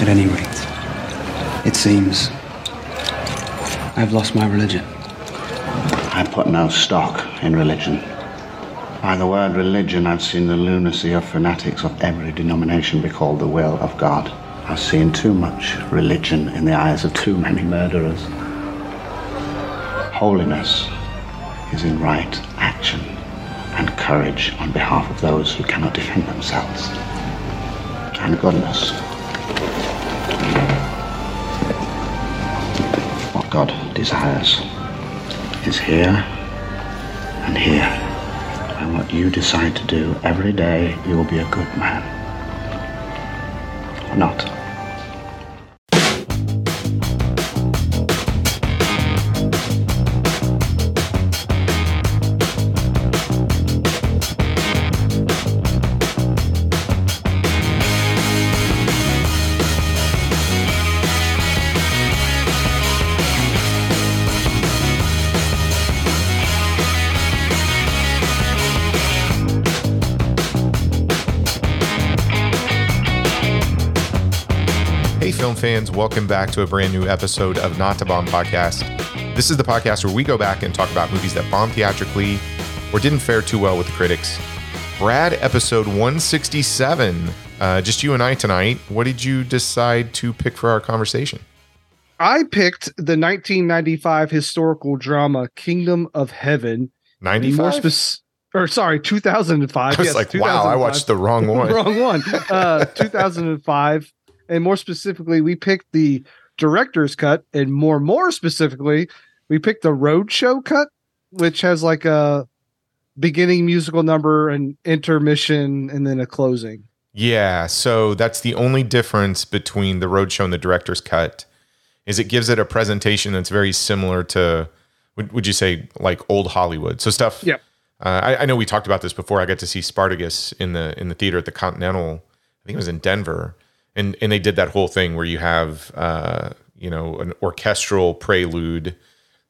At any rate, it seems I've lost my religion. I put no stock in religion. By the word religion, I've seen the lunacy of fanatics of every denomination be called the will of God. I've seen too much religion in the eyes of too many murderers. Holiness is in right action and courage on behalf of those who cannot defend themselves. And goodness. God desires is here and here. And what you decide to do every day, you will be a good man. Or not. Fans, welcome back to a brand new episode of Not A Bomb Podcast. This is the podcast where we go back and talk about movies that bombed theatrically or didn't fare too well with the critics. Brad, episode 167. Uh, just you and I tonight. What did you decide to pick for our conversation? I picked the 1995 historical drama Kingdom of Heaven. 95? More or sorry, 2005. I was yes, like, wow, I watched the wrong one. wrong one. Uh, 2005, and more specifically, we picked the director's cut, and more more specifically, we picked the roadshow cut, which has like a beginning musical number, and intermission, and then a closing. Yeah, so that's the only difference between the roadshow and the director's cut is it gives it a presentation that's very similar to would, would you say like old Hollywood. So stuff Yeah. Uh, I, I know we talked about this before. I got to see Spartacus in the in the theater at the Continental. I think it was in Denver, and and they did that whole thing where you have uh, you know an orchestral prelude,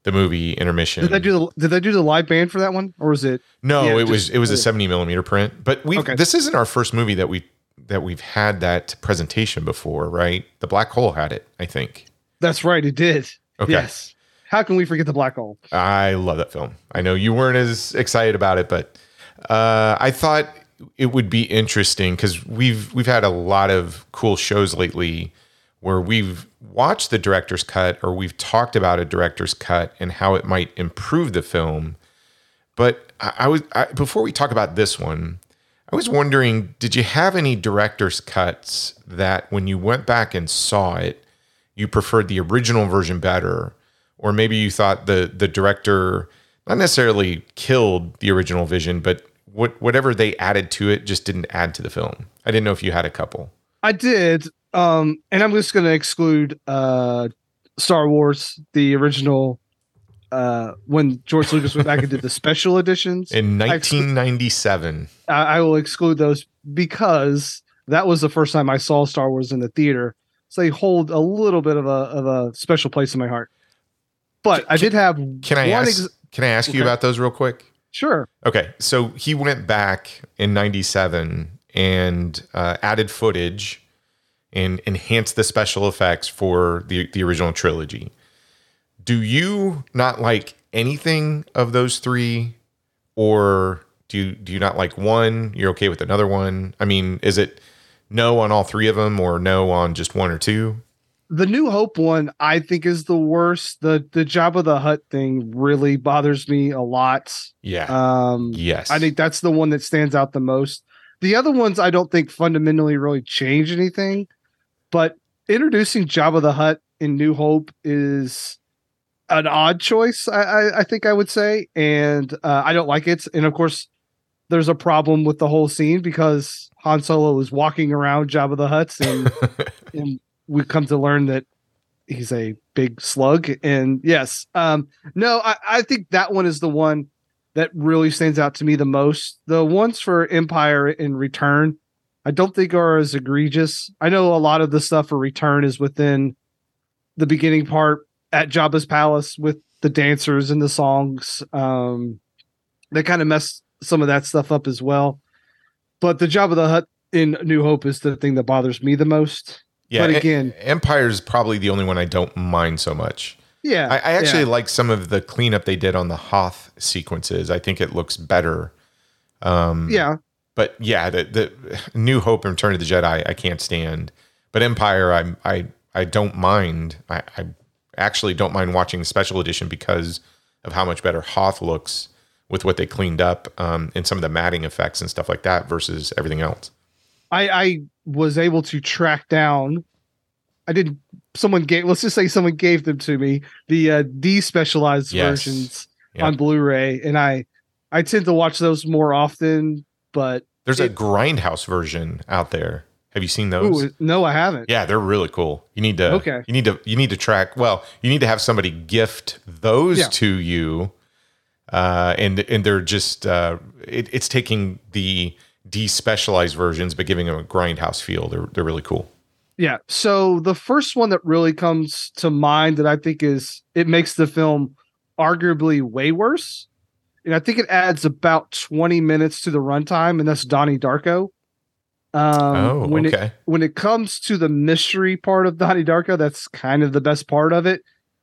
the movie intermission. Did they do the Did they do the live band for that one, or was it? No, Yeah, it just- was it was a seventy millimeter print. But we Okay. this isn't our first movie that we that we've had that presentation before, right? The Black Hole had it, I think. That's right, it did. Okay. Yes. How can we forget the black hole? I love that film. I know you weren't as excited about it, but uh, I thought it would be interesting because we've we've had a lot of cool shows lately where we've watched the director's cut or we've talked about a director's cut and how it might improve the film. But I, I was I, before we talk about this one, I was wondering, did you have any director's cuts that when you went back and saw it, you preferred the original version better, or maybe you thought the the director not necessarily killed the original vision, but what whatever they added to it just didn't add to the film. I didn't know if you had a couple. I did. Um, and I'm just going to exclude uh, Star Wars, the original, uh, when George Lucas went back and did the special editions. In I exclu- 1997, I, I will exclude those because that was the first time I saw Star Wars in the theater. So they hold a little bit of a of a special place in my heart. But I did have can I one ask? ex- can I ask you about those real quick? Sure. Okay, so he went back in '97 and uh, added footage and enhanced the special effects for the the original trilogy. Do you not like anything of those three, or do you do you not like one? You're okay with another one? I mean, is it no on all three of them, or no on just one or two? The New Hope one I think is the worst. The the Jabba the Hutt thing really bothers me a lot. Yeah. Um yes. I think that's the one that stands out the most. The other ones I don't think fundamentally really change anything, but introducing Jabba the Hutt in New Hope is an odd choice. I, I, I think I would say, and uh, I don't like it. And of course, there's a problem with the whole scene because Han Solo is walking around Jabba the Hutt, and, and we come to learn that he's a big slug. And yes, um, no, I, I think that one is the one that really stands out to me the most. The ones for Empire and Return, I don't think are as egregious. I know a lot of the stuff for Return is within the beginning part at Jabba's palace with the dancers and the songs. Um, they kind of mess some of that stuff up as well. But the Jabba the Hutt in New Hope is the thing that bothers me the most. Yeah, but again, Empire's probably the only one I don't mind so much. yeah, I, I actually yeah. like some of the cleanup they did on the Hoth sequences. I think it looks better. yeah, But yeah, the, the New Hope and Return of the Jedi I can't stand. But Empire I I I don't mind. I, I actually don't mind watching the special edition because of how much better Hoth looks with what they cleaned up um, and some of the matting effects and stuff like that versus everything else. I, I was able to track down. I didn't. Someone gave. Let's just say someone gave them to me. The uh, despecialized Yes. versions Yeah. on Blu-ray, and I I tend to watch those more often. But There's a grindhouse version out there. Have you seen those? ooh, no, I haven't. Yeah, they're really cool. You need to Okay. You need to you need to track. Well, you need to have somebody gift those Yeah. to you, uh, and and they're just uh, it, it's taking the despecialized versions but giving them a grindhouse feel. They're they're really cool. Yeah. So the first one that really comes to mind that I think is it makes the film arguably way worse. And I think it adds about 20 minutes to the runtime, and that's Donnie Darko. Um, oh, when okay. it when it comes to the mystery part of Donnie Darko, that's kind of the best part of it.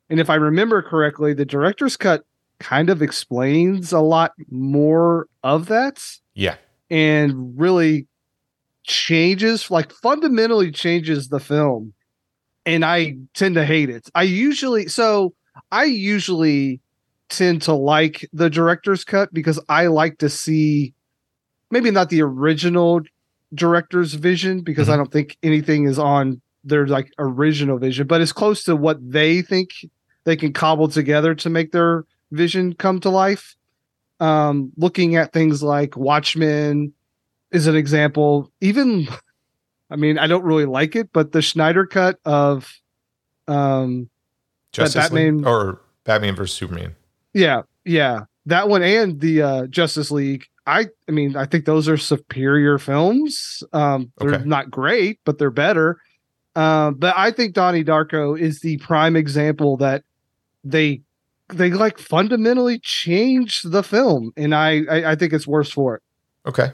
And if I remember correctly, the director's cut kind of explains a lot more of that yeah. And really changes like fundamentally changes the film. And i tend to hate it. I usually so i usually tend to like the director's cut because i like to see maybe not the original director's vision because mm-hmm. i don't think anything is on their like original vision but it's close to what they think they can cobble together to make their vision come to life um looking at things like watchmen is an example. Even, I mean, I don't really like it, but the Snyder cut of, um, Justice League Batman- or Batman versus Superman. yeah, yeah, that one and the uh, Justice League. I, I mean, I think those are superior films. Um, they're Okay. not great, but they're better. Um, but I think Donnie Darko is the prime example that they they like fundamentally changed the film, and I I, I think it's worse for it. Okay.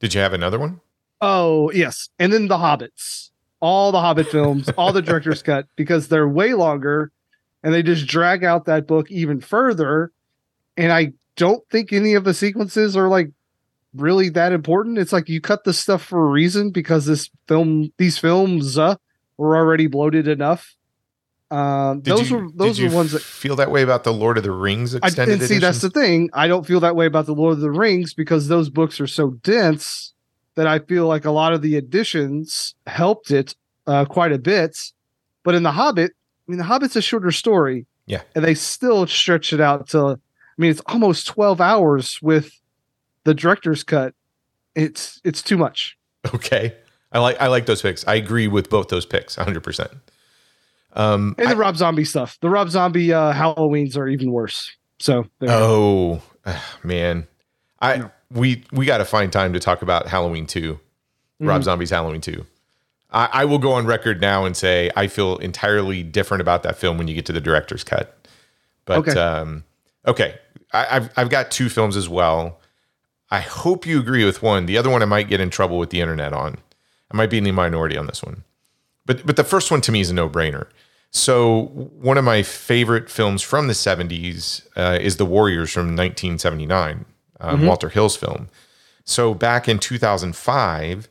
Did you have another one? Oh, yes. And then the Hobbits. All the Hobbit films, all the director's cut, because they're way longer and they just drag out that book even further. And I don't think any of the sequences are like really that important. It's like you cut the stuff for a reason because this film, these films uh, were already bloated enough. Um, Did those you, were those were ones that feel that way about the Lord of the Rings extended. I and see that's the thing. I don't feel that way about the Lord of the Rings because those books are so dense that I feel like a lot of the additions helped it uh, quite a bit. But in the Hobbit, I mean, the Hobbit's a shorter story. Yeah. and they still stretch it out to. I mean, it's almost twelve hours with the director's cut. It's it's too much. Okay. I like I like those picks. I agree with both those picks 100%. Um And I- the Rob Zombie stuff. The Rob Zombie uh, Halloweens are even worse. So there you go. Oh ah, man, I No. we we got to find time to talk about Halloween two, Rob Mhm. Zombie's Halloween two. I, I will go on record now and say I feel entirely different about that film when you get to the director's cut. But Okay. um, okay, I, I've I've got two films as well. I hope you agree with one. The other one I might get in trouble with the internet on. I might be in the minority on this one. But but the first one to me is a no brainer. So one of my favorite films from the 70s uh, is The Warriors from 1979, um, Walter Hill's film. So back in 2005,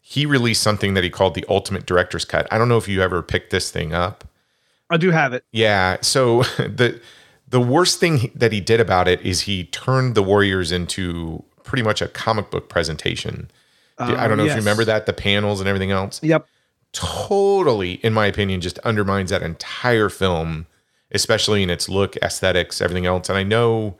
he released something that he called the Ultimate Director's Cut. I don't know if you ever picked this thing up. I do have it. Yeah. So the the worst thing that he did about it is he turned the Warriors into pretty much a comic book presentation. I don't know if you remember that, the panels and everything else Yep. Totally, in my opinion, just undermines that entire film, especially in its look, aesthetics, everything else. And I know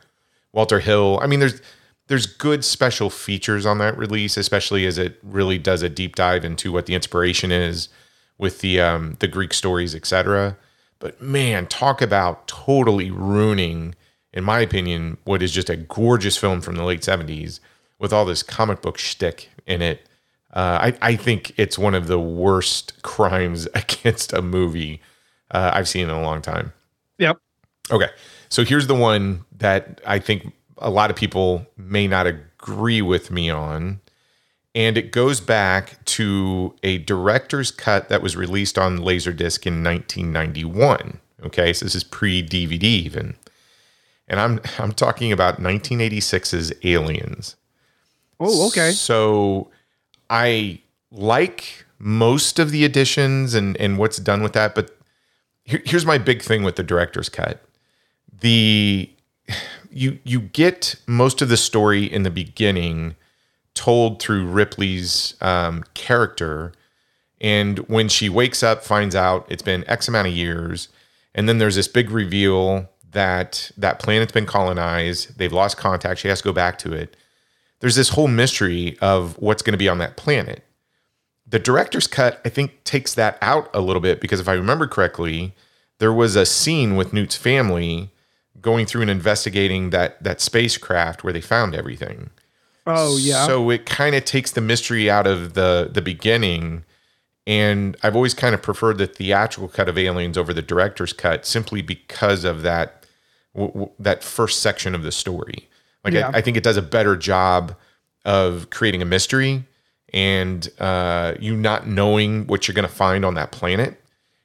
Walter Hill. I mean, there's there's good special features on that release, especially as it really does a deep dive into what the inspiration is with the um, the Greek stories, etc. But man, talk about totally ruining, in my opinion, what is just a gorgeous film from the late '70s with all this comic book shtick in it. Uh, I, I think it's one of the worst crimes against a movie uh, I've seen in a long time. Yep. Okay. So here's the one that I think a lot of people may not agree with me on. and it goes back to a director's cut that was released on Laserdisc in 1991. Okay, so this is pre-DVD even, and I'm I'm talking about 1986's Aliens. Oh, okay. So I like most of the additions and and what's done with that, but here, here's my big thing with the director's cut. The you you get most of the story in the beginning told through Ripley's um, character, and when she wakes up, finds out it's been X amount of years, and then there's this big reveal that that planet's been colonized. They've lost contact. She has to go back to it. There's this whole mystery of what's going to be on that planet. The director's cut, I think, takes that out a little bit because if I remember correctly, there was a scene with Newt's family going through and investigating that that spacecraft where they found everything. Oh yeah. So it kind of takes the mystery out of the the beginning. And I've always kind of preferred the theatrical cut of Aliens over the director's cut simply because of that w- w- that first section of the story. Like Yeah. I, I think it does a better job of creating a mystery and uh, you not knowing what you're going to find on that planet,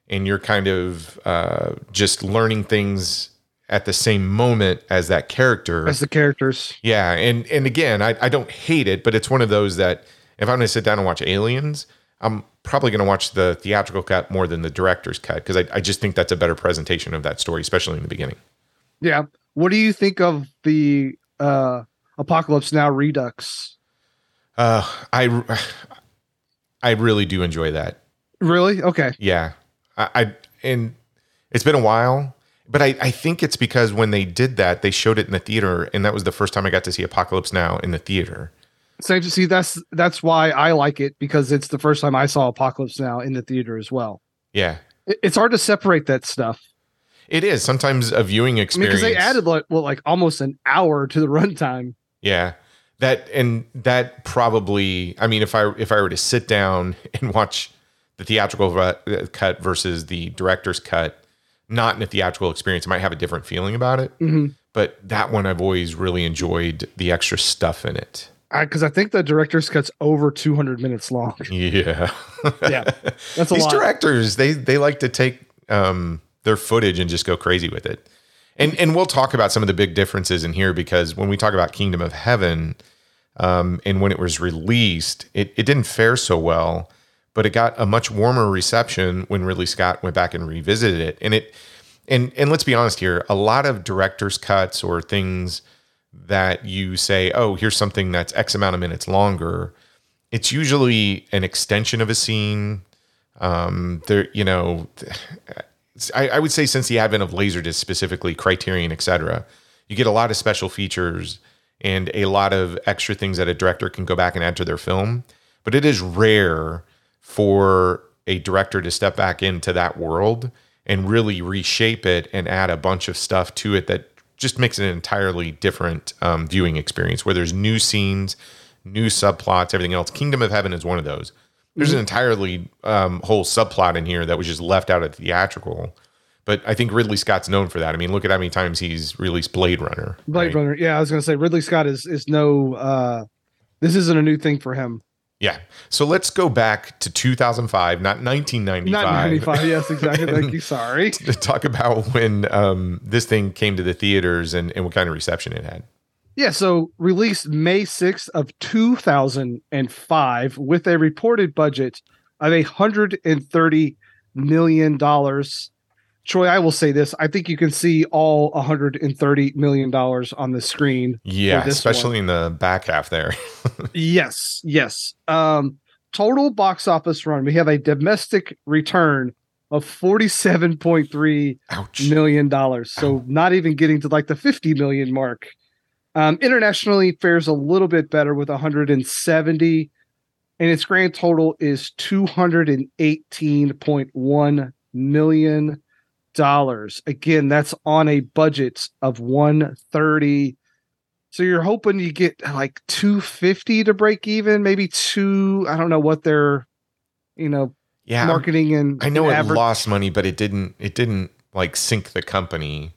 and you're kind of uh, just learning things at the same moment as that character. As the characters. Yeah, and and again, I, I don't hate it, but it's one of those that if I'm going to sit down and watch Aliens, I'm probably going to watch the theatrical cut more than the director's cut because I, I just think that's a better presentation of that story, especially in the beginning. Yeah. What do you think of the uh Apocalypse Now Redux? Uh, I I really do enjoy that. Really? Okay. Yeah, I, I and it's been a while, but I I think it's because when they did that, they showed it in the theater, and that was the first time I got to see Apocalypse Now in the theater. Same to see that's that's why I like it because it's the first time I saw Apocalypse Now in the theater as well. Yeah, It- It's hard to separate that stuff. It is sometimes a viewing I mean, experience. because they added like well, like almost an hour to the runtime. Yeah. That and that probably I mean if I if I were to sit down and watch the theatrical cut versus the director's cut not in a theatrical experience I might have a different feeling about it Mhm. but that one I've always really enjoyed the extra stuff in it. Because I, think the director's cut's over 200 minutes long. Yeah. Yeah, that's a These lot. directors they they like to take um their footage and just go crazy with it. And and we'll talk about some of the big differences in here because when we talk about Kingdom of Heaven, um, and when it was released, it, it didn't fare so well, but it got a much warmer reception when Ridley Scott went back and revisited it. And it and and let's be honest here, a lot of director's cuts or things that you say, oh, here's something that's X amount of minutes longer. It's usually an extension of a scene. Um, there, you know, I, I would say since the advent of Laserdisc, specifically Criterion, et cetera, you get a lot of special features and a lot of extra things that a director can go back and add to their film. But it is rare for a director to step back into that world and really reshape it and add a bunch of stuff to it that just makes it an entirely different um, viewing experience where there's new scenes, new subplots, everything else. Kingdom of Heaven is one of those. There's an entirely um, whole subplot in here that was just left out of theatrical. But I think Ridley Scott's known for that. I mean, look at how many times he's released Blade Runner. Blade right? Runner. Yeah, I was going to say Ridley Scott is is no. uh This isn't a new thing for him. Yeah. So let's go back to 2005, not 1995. Not 95. Yes, exactly. Thank you. Sorry. to talk about when um, this thing came to the theaters and, and what kind of reception it had. Yeah, so released May 6th of 2005 with a reported budget of a $130 million. Troy, I will say this. I think you can see all $130 million on the screen. Yeah, especially in the back half there. Yes, yes. Um, total box office run. We have a domestic return of $47.3 Ouch. million dollars. So not even getting to like the 50 million mark. Um, internationally fares a little bit better with 170, and its grand total is 218.1 million dollars. Again, that's on a budget of 130. So you're hoping you get like 250 to break even, maybe two. I don't know what their, you know, Yeah, marketing and I know it adver- lost money, but it didn't. It didn't like sink the company.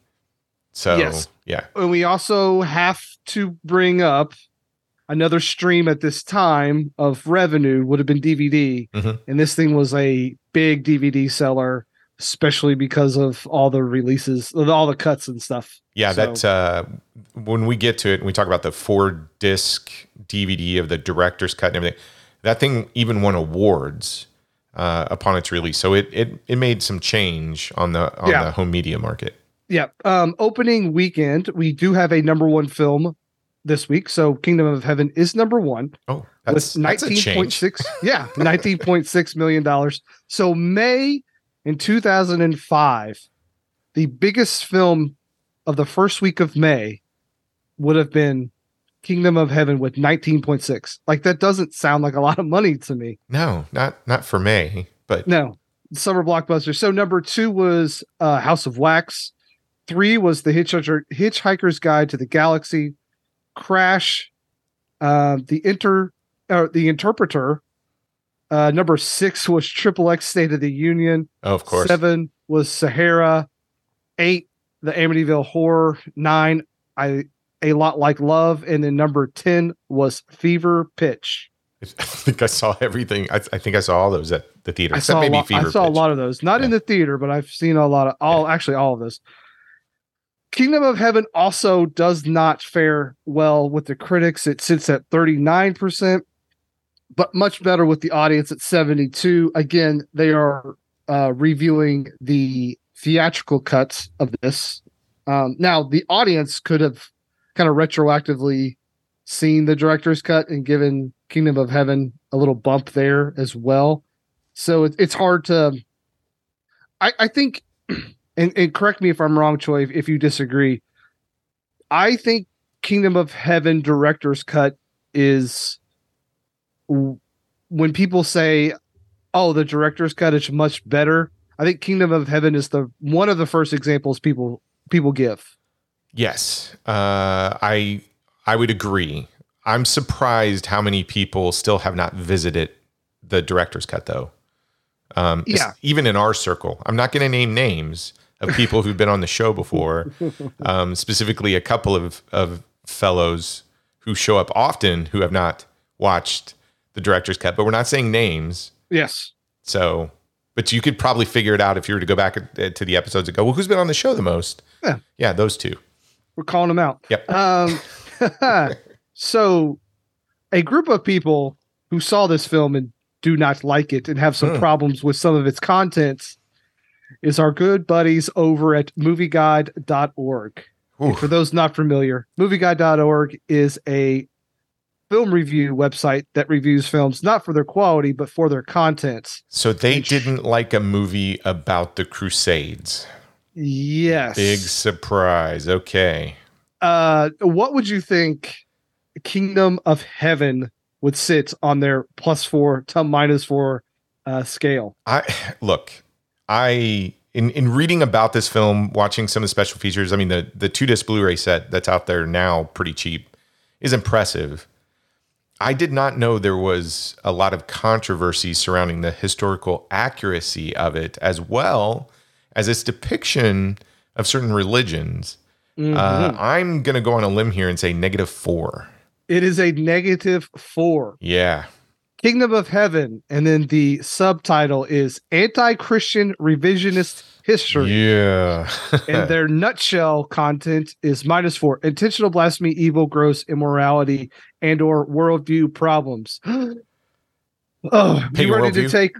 So Yes. yeah, and we also have to bring up another stream at this time of revenue would have been DVD, Mhm. and this thing was a big DVD seller, especially because of all the releases, all the cuts and stuff. Yeah, So- that uh, when we get to it and we talk about the four disc DVD of the director's cut and everything, that thing even won awards uh, upon its release. So it it it made some change on the on Yeah. the home media market. Yeah. Um, opening weekend, we do have a number one film this week. So Kingdom of Heaven is number one Oh, that's, with that's a change. Yeah, nineteen point six million dollars. So May in two thousand and five, the biggest film of the first week of May would have been Kingdom of Heaven with nineteen point six. Like that doesn't sound like a lot of money to me. No, not not for May, but No, summer blockbuster. So number two was uh, House of Wax. Three was the Hitchhiker, Hitchhiker's Guide to the Galaxy. Crash, uh, the inter, uh, the Interpreter. Uh, number six was Triple X State of the Union. oh, of course. Seven was Sahara. Eight, the Amityville Horror. Nine, I a lot like love, and then number ten was Fever Pitch. I think I saw everything. I, I think I saw all those at the theater, I except saw, a lot, I saw a lot of those, not in the theater, but I've seen a lot of all, actually all of those. Kingdom of Heaven also does not fare well with the critics. It sits at 39%, but much better with the audience at 72. Again, they are uh, reviewing the theatrical cuts of this. Um, now, the audience could have kind of retroactively seen the director's cut and given Kingdom of Heaven a little bump there as well. So it, it's hard to. I, I think, and, and correct me if I'm wrong, Troy, if, if you disagree. I think Kingdom of Heaven director's cut is when people say, "Oh, the director's cut is much better." I think Kingdom of Heaven is the one of the first examples people people give. Yes, uh, I I would agree. I'm surprised how many people still have not visited the director's cut, though. Um, Yeah. even in our circle, I'm not going to name names of people who've been on the show before. Um, specifically, a couple of of fellows who show up often who have not watched the director's cut, but we're not saying names. Yes. So, but you could probably figure it out if you were to go back uh, to the episodes and go, well, who's been on the show the most? Yeah. Yeah, those two. We're calling them out. Yep. Um, so, a group of people who saw this film and do not like it and have some Hmm. problems with some of its contents is our good buddies over at movieguide.org. Oof. For those not familiar, movieguide.org is a film review website that reviews films not for their quality but for their contents. So they didn't like a movie about the Crusades. Yes. Big surprise. Okay. uh what would you think kingdom of heaven would sit on their plus four to minus four uh scale I look, I in in reading about this film, watching some of the special features, I mean the the two disc Blu-ray set that's out there now pretty cheap is impressive. I did not know there was a lot of controversy surrounding the historical accuracy of it as well as its depiction of certain religions. Uh, I'm going to go on a limb here and say negative four. it is a negative four Yeah. Kingdom of heaven and then the subtitle is anti-christian revisionist history. Yeah. and their nutshell content is minus four intentional blasphemy evil gross immorality and or worldview problems. Oh you ready to take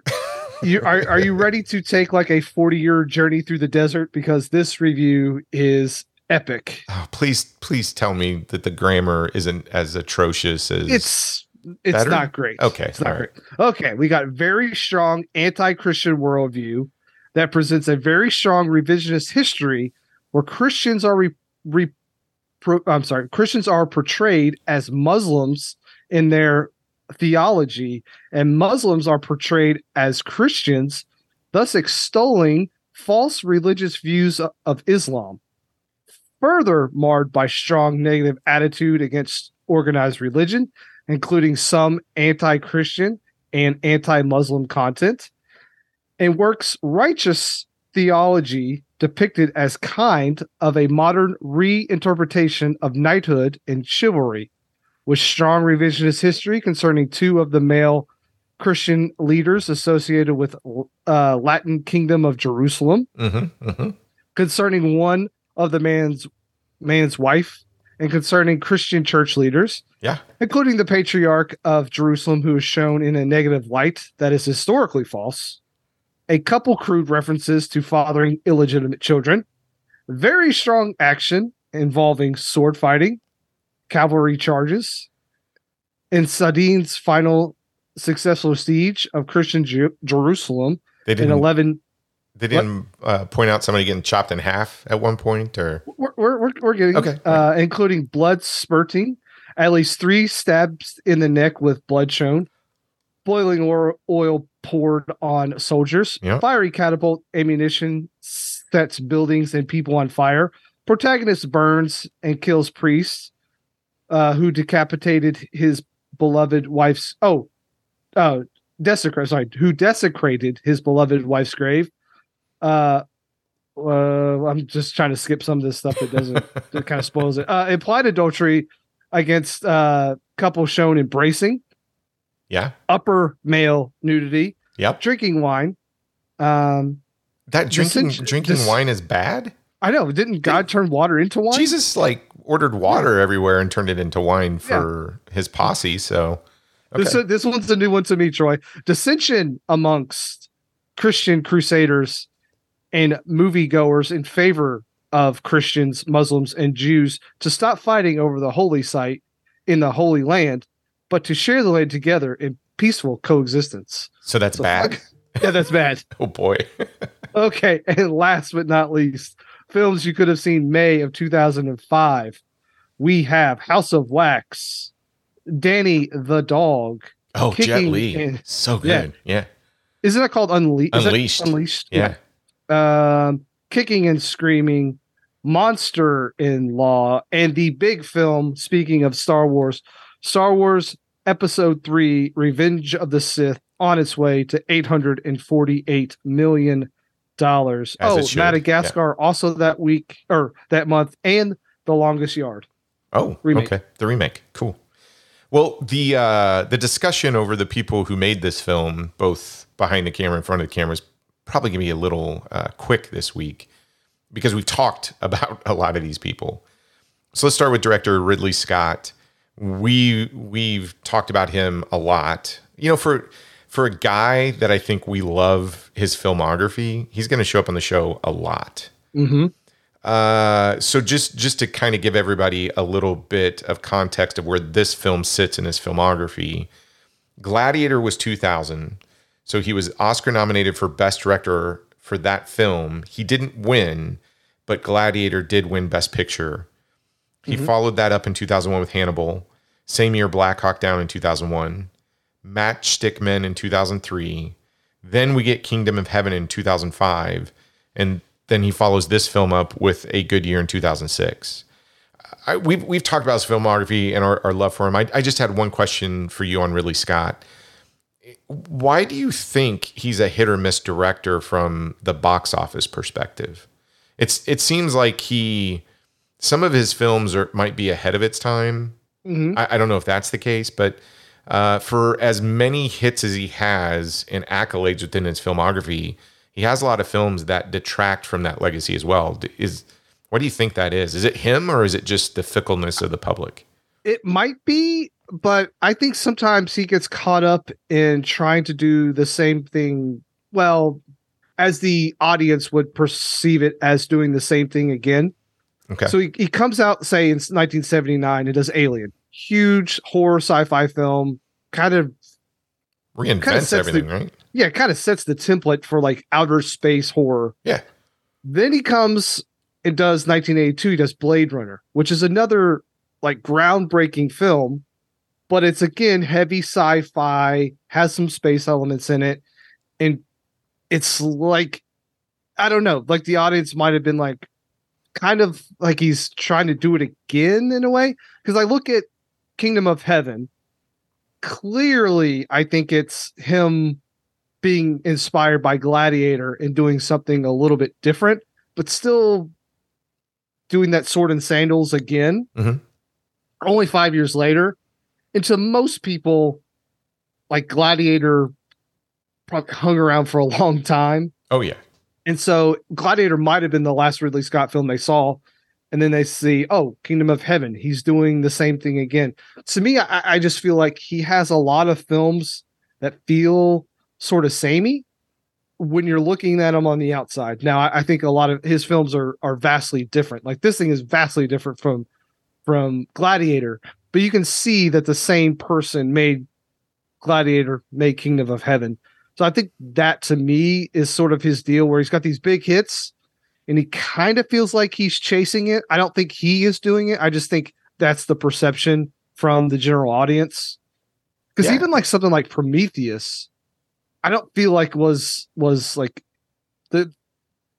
you are, are you ready to take like a 40 year journey through the desert? Because this review is epic. Oh, please, please tell me that the grammar isn't as atrocious as it's it's Better? not great Okay, it's not right. great okay we got very strong anti-christian worldview that presents a very strong revisionist history where christians are re, re, pro, i'm sorry christians are portrayed as muslims in their theology and muslims are portrayed as christians thus extolling false religious views of islam further marred by strong negative attitude against organized religion including some anti-christian and anti-muslim content and works righteous theology depicted as kind of a modern reinterpretation of knighthood and chivalry with strong revisionist history concerning two of the male Christian leaders associated with uh, Latin Kingdom of Jerusalem, Mm-hmm, mm-hmm. concerning one of the man's man's wife, and concerning Christian church leaders, Yeah. including the patriarch of Jerusalem, who is shown in a negative light that is historically false. A couple crude references to fathering illegitimate children, very strong action involving sword fighting, cavalry charges, and Saladin's final successful siege of Christian Ju- Jerusalem in didn't. 11. They didn't uh, point out somebody getting chopped in half at one point, or We're, we're, we're, we're getting, Okay. uh, including blood spurting, at least three stabs in the neck with blood shown, boiling oil, oil poured on soldiers, Yeah. fiery catapult ammunition sets buildings and people on fire. Protagonist burns and kills priests uh, who decapitated his beloved wife's. Oh, oh, desecrate. Sorry, who desecrated his beloved wife's grave. Uh, uh, I'm just trying to skip some of this stuff that doesn't that kind of spoils it. Uh, implied adultery against uh, couple shown embracing, yeah, upper male nudity, yep. drinking wine. Um, That drinking Dissension- drinking dis- wine is bad. I know. Didn't God turn water into wine? Jesus like ordered water everywhere and turned it into wine for his posse. So okay. This this one's a new one to me, Troy. Dissension amongst Christian crusaders and moviegoers in favor of Christians, Muslims, and Jews to stop fighting over the holy site in the Holy Land, but to share the land together in peaceful coexistence. so that's So bad. fuck- Yeah, that's bad. Oh boy. Okay, and last but not least, films you could have seen May of 2005. We have House of Wax, Danny the Dog. Oh, Jet Li. So good. Yeah. Isn't that called Unle- Unleashed. Unleashed. Yeah. Um, Kicking and Screaming, Monster in Law, and the big film. Speaking of Star Wars, Star Wars Episode Three: Revenge of the Sith on its way to 848 million dollars. Oh, Madagascar also that week or that month, and The Longest Yard. Oh, Remake. okay. The remake. Cool. Well, the uh, the discussion over the people who made this film, both behind the camera and in front of the camera, is probably going to be a little uh, quick this week because we've talked about a lot of these people. So let's start with director Ridley Scott. We we've talked about him a lot. You know, for for a guy that I think we love his filmography, he's going to show up on the show a lot. Mm-hmm. Uh, so just just to kind of give everybody a little bit of context of where this film sits in his filmography, Gladiator was 2000, so he was Oscar nominated for Best Director for that film. He didn't win, but Gladiator did win Best Picture. He mm-hmm. followed that up in 2001 with Hannibal. Same year, Black Hawk Down in 2001. Matchstick Men in 2003. Then we get Kingdom of Heaven in 2005. And then he follows this film up with A Good Year in 2006. I, we've, we've talked about his filmography and our, our love for him. I, I just had one question for you on Ridley Scott. Why do you think he's a hit or miss director from the box office perspective? It's it seems like he some of his films are might be ahead of its time. Mhm. I, I don't know if that's the case, but uh, for as many hits as he has and accolades within his filmography, he has a lot of films that detract from that legacy as well. Is what do you think that is? Is it him or is it just the fickleness of the public? It might be, but I think sometimes he gets caught up in trying to do the same thing. Well, as the audience would perceive it as doing the same thing again. Okay. So he, he comes out, say, in 1979 and does Alien, huge horror sci-fi film, kind of Reinvents sets the- everything, right? yeah, kind of sets the template for like outer space horror. Yeah. Then he comes and does 1982. He does Blade Runner, which is another like groundbreaking film, but it's again heavy sci-fi, has some space elements in it, and it's like I don't know, like the audience might have been like kind of like he's trying to do it again in a way. Because I look at Kingdom of Heaven, clearly I think it's him being inspired by Gladiator and doing something a little bit different, but still doing that sword and sandals again. Mhm. Only five years later, and to most people, like Gladiator, probably hung around for a long time. Oh yeah. And so Gladiator might have been the last Ridley Scott film they saw. And then they see, oh, Kingdom of Heaven. He's doing the same thing again. To me, I, I just feel like he has a lot of films that feel sort of samey when you're looking at him on the outside. Now, I, I think a lot of his films are are vastly different. Like this thing is vastly different from from Gladiator, but you can see that the same person made Gladiator, made Kingdom of Heaven. So I think that to me is sort of his deal where he's got these big hits and he kind of feels like he's chasing it. I don't think he is doing it. I just think that's the perception from the general audience. Because Yeah. even like something like Prometheus, I don't feel like was was like the.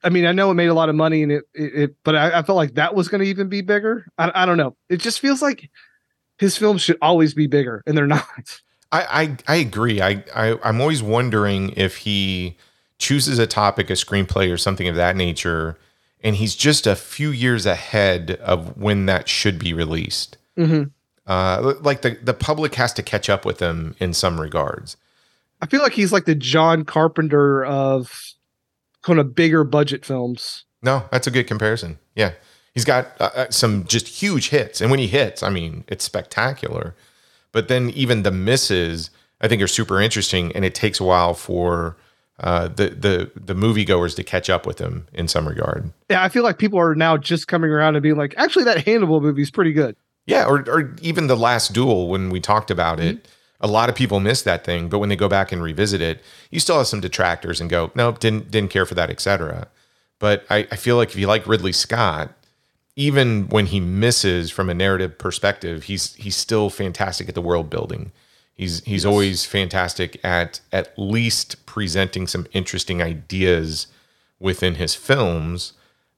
I mean, I know it made a lot of money and it, it, it but I, I felt like that was going to even be bigger. I, I don't know. It just feels like his films should always be bigger, and they're not. I, I I agree. I, I I'm always wondering if he chooses a topic, a screenplay, or something of that nature, and he's just a few years ahead of when that should be released. hmm Uh, like the the public has to catch up with him in some regards. I feel like he's like the John Carpenter of kind of bigger budget films. No, that's a good comparison. Yeah, he's got uh, uh, some just huge hits, and when he hits, I mean, it's spectacular. But then even the misses, I think, are super interesting, and it takes a while for uh, the the the moviegoers to catch up with him in some regard. Yeah, I feel like people are now just coming around and being like, actually, that Hannibal movie's pretty good. Yeah, or or even the last duel when we talked about it. A lot of people miss that thing, but when they go back and revisit it, you still have some detractors and go, nope, didn't didn't care for that, etc. But I, I feel like if you like Ridley Scott, even when he misses from a narrative perspective, he's he's still fantastic at the world building. He's he's always fantastic at at least presenting some interesting ideas within his films.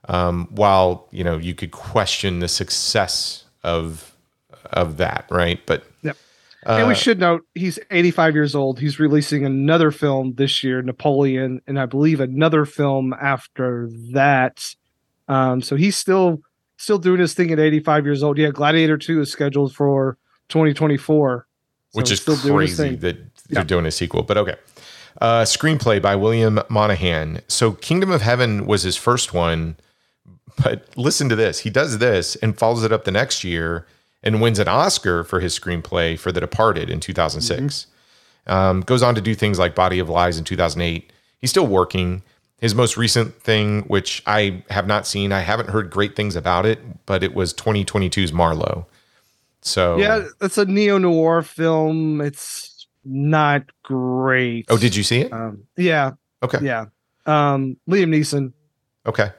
Um, while you know you could question the success of of that, right? But Yep. and we should note he's 85 years old. He's releasing another film this year, Napoleon, and I believe another film after that. Um, so he's still still doing his thing at 85 years old. Yeah, Gladiator 2 is scheduled for 2024. So which is crazy that they're Yeah. doing a sequel. But okay. Uh, screenplay by William Monahan. So Kingdom of Heaven was his first one, but listen to this. He does this and follows it up the next year and wins an Oscar for his screenplay for The Departed in 2006. Um, goes on to do things like Body of Lies in 2008. He's still working. His most recent thing, which I have not seen, I haven't heard great things about it, but it was 2022's Marlowe. So Yeah, it's a neo noir film. It's not great. Oh, did you see it? Um, yeah, Okay. yeah. Um, Liam Neeson. Okay.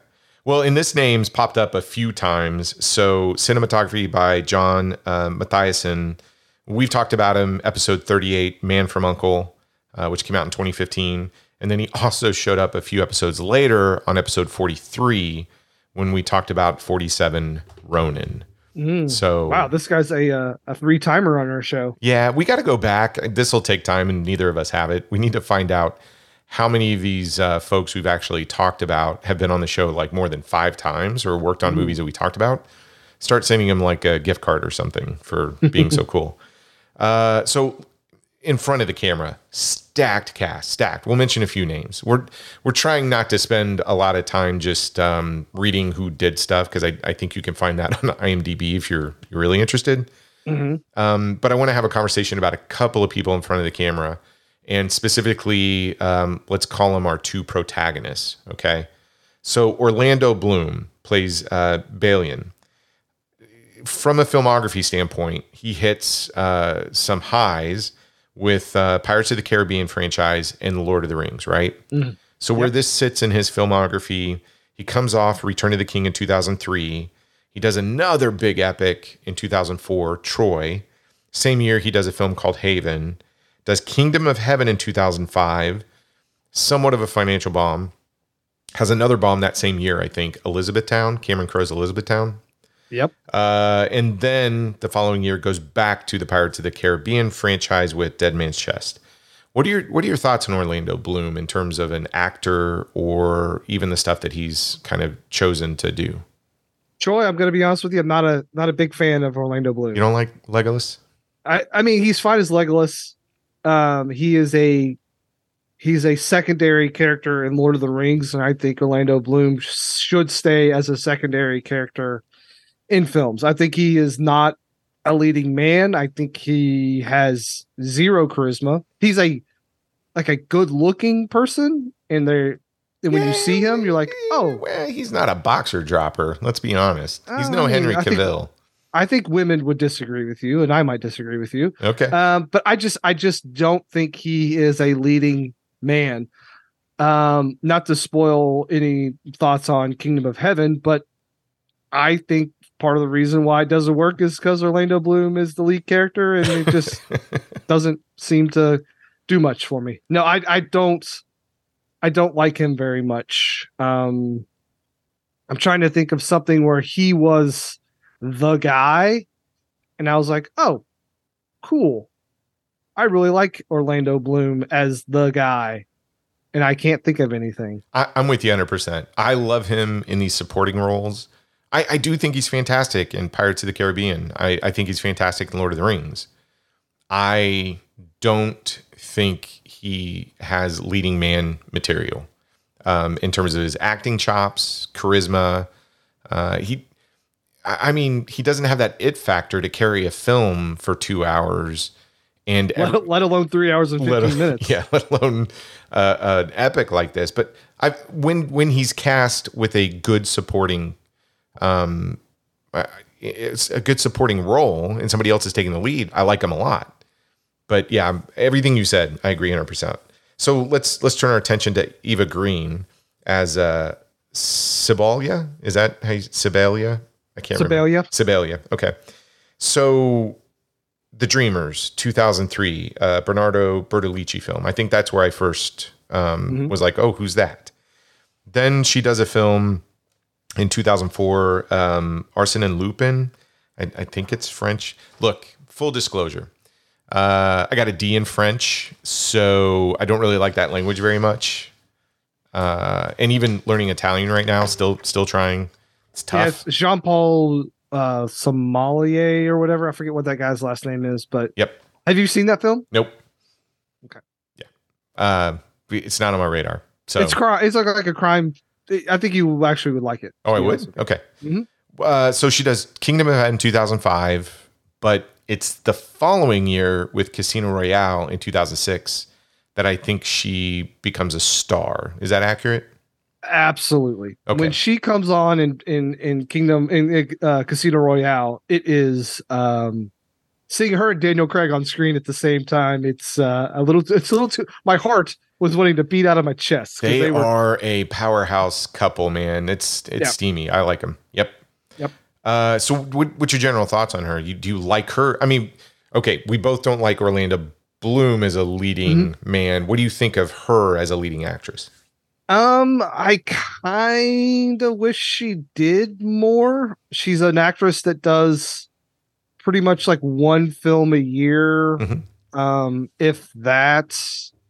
Well, and this name's popped up a few times. So, cinematography by John uh, Mathieson. We've talked about him, episode 38, Man from Uncle, uh, which came out in 2015. And then he also showed up a few episodes later on episode 43 when we talked about 47 Ronin. So, Wow, this guy's a uh, a three timer on our show. yeah, we got to go back. This will take time, and neither of us have it. We need to find out how many of these uh, folks we've actually talked about have been on the show like more than five times or worked on movies that we talked about. Start sending them like a gift card or something for being so cool. Uh, so, in front of the camera, stacked cast, stacked. We'll mention a few names. We're we're trying not to spend a lot of time just um, reading who did stuff because I, I think you can find that on IMDb if you're you're really interested. Um, but I want to have a conversation about a couple of people in front of the camera, and specifically, um, let's call them our two protagonists. Okay, so Orlando Bloom plays uh, Balian. From a filmography standpoint, he hits uh, some highs with uh, Pirates of the Caribbean franchise and The Lord of the Rings, right? So where this sits in his filmography, he comes off Return of the King in 2003. He does another big epic in 2004, Troy. Same year, he does a film called Haven. Does Kingdom of Heaven in 2005, somewhat of a financial bomb. Has another bomb that same year, I think, Elizabethtown, Cameron Crowe's Elizabethtown. Yep. Uh, and then the following year goes back to the Pirates of the Caribbean franchise with Dead Man's Chest. What are your What are your thoughts on Orlando Bloom in terms of an actor or even the stuff that he's kind of chosen to do? Troy, I'm going to be honest with you. I'm not a not a big fan of Orlando Bloom. You don't like Legolas? I, I mean, he's fine as Legolas. Um, he is a he's a secondary character in Lord of the Rings, and I think Orlando Bloom should stay as a secondary character in films. I think he is not a leading man. I think he has zero charisma. He's a like a good looking person, and they're and when you see him, you're like, oh, well, he's not a boxer dropper. Let's be honest. He's no Henry I think- Cavill. I think women would disagree with you, and I might disagree with you. Okay. Um, but I just I just don't think he is a leading man. Um, not to spoil any thoughts on Kingdom of Heaven, but I think part of the reason why it doesn't work is because Orlando Bloom is the lead character, and it just doesn't seem to do much for me. No, I I don't I don't like him very much. Um, I'm trying to think of something where he was the guy, and I was like, oh, cool. I really like Orlando Bloom as the guy, and I can't think of anything. I, I'm with you 100%. I love him in these supporting roles. I, I do think he's fantastic in Pirates of the Caribbean. I, I think he's fantastic in Lord of the Rings. I don't think he has leading man material um, in terms of his acting chops, charisma. Uh, he, I mean, he doesn't have that it factor to carry a film for two hours. And every- Let, let alone three hours and let fifteen al- minutes. Yeah, let alone uh, an epic like this. But I when when he's cast with a good supporting, um, it's a good supporting role, and somebody else is taking the lead. I like them a lot. But yeah, everything you said, I agree 100. percent So let's let's turn our attention to Eva Green as uh, Sibalia. Is that how you, Sibalia? I can't remember. Sibalia. Sibalia. Okay. So The Dreamers, 2003, uh, Bernardo Bertolucci film. I think that's where I first um, was like, oh, who's that? Then she does a film in 2004, um, Arsene and Lupin. I, I think it's French. Look, full disclosure. Uh, I got a D in French, so I don't really like that language very much. Uh, and even learning Italian right now, still still trying. It's tough. it's Jean Paul uh, Sommelier or whatever. I forget what that guy's last name is, but Yep. have you seen that film? Nope. Okay. Yeah. Uh, it's not on my radar. So It's crime. It's like like a crime. I think you actually would like it. oh, I to be honest would. Okay. Mhm. Uh, so she does Kingdom of Heaven in 2005, but it's the following year with Casino Royale in 2006 that I think she becomes a star. Is that accurate? Absolutely. Okay. When she comes on in in in Kingdom in uh, Casino Royale, it is um seeing her and Daniel Craig on screen at the same time. It's uh, a little. It's a little too. My heart was wanting to beat out of my chest. They, were are a powerhouse couple, man. It's it's Yeah. steamy. I like them. Yep. Yep. Uh, so what, what's your general thoughts on her? You do you like her? I mean, okay, we both don't like Orlando Bloom as a leading Mm-hmm. man. What do you think of her as a leading actress? Um, I kind of wish she did more. She's an actress that does pretty much like one film a year, Mhm. um, if that.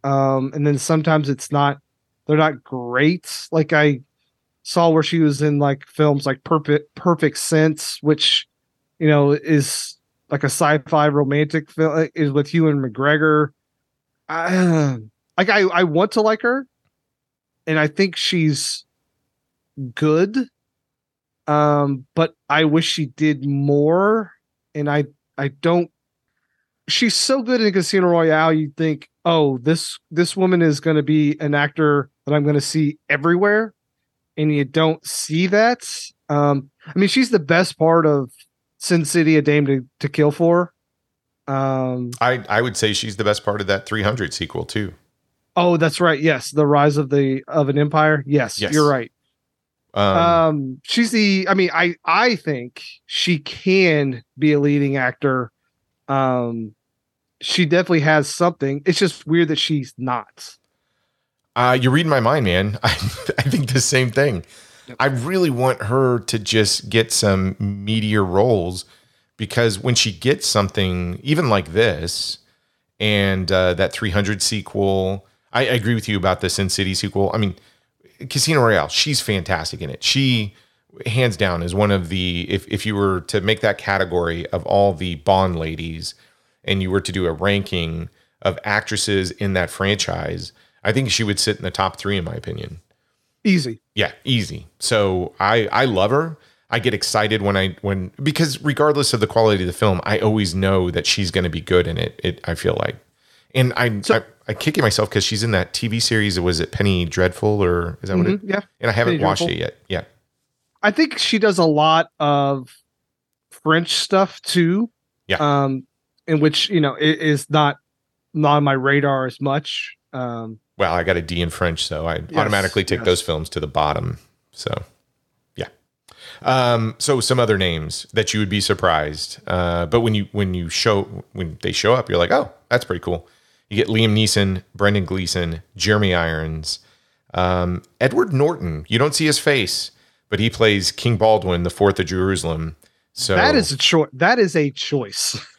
Um, and then sometimes it's not, they're not great. Like I saw where she was in like films like Perfect Perfect Sense, which you know is like a sci-fi romantic film, is with Ewan McGregor. I, like I, I want to like her, and I think she's good. Um, but I wish she did more, and I I don't. She's so good in Casino Royale. You think, oh, this this woman is going to be an actor that I'm going to see everywhere, and you don't see that. Um, I mean, she's the best part of Sin City: A Dame to, to Kill For. Um, I I would say she's the best part of that 300 sequel too. oh, that's right. Yes, the rise of the of an empire. Yes, Yes. you're right. Um, um she's the i mean i i think she can be a leading actor um she definitely has something it's just weird that she's not Uh, you're reading my mind, man. I, I think the same thing. I really want her to just get some meteor roles because when she gets something, even like this, and uh, that 300 sequel, I, I agree with you about the Sin City sequel. I mean, Casino Royale, she's fantastic in it. She, hands down, is one of the, if, if you were to make that category of all the Bond ladies, and you were to do a ranking of actresses in that franchise, I think she would sit in the top three, in my opinion. Easy. Yeah, easy. So I I love her. I get excited when I when because regardless of the quality of the film, I always know that she's going to be good in it. It I feel like, and I So- I, I kick it myself because she's in that TV series. Was it Penny Dreadful or is that what it? Mhm, yeah. And I haven't Penny watched Dreadful. it yet. Yeah. I think she does a lot of French stuff too. Yeah. Um, in which you know it is not not on my radar as much. Um, Well, I got a D in French, so I Yes, automatically take yes. those films to the bottom. So, yeah. Um, so some other names that you would be surprised, uh, but when you when you show when they show up, you're like, oh, that's pretty cool. You get Liam Neeson, Brendan Gleeson, Jeremy Irons, um, Edward Norton. You don't see his face, but he plays King Baldwin, the Fourth of Jerusalem. So That is a choice. That is a choice.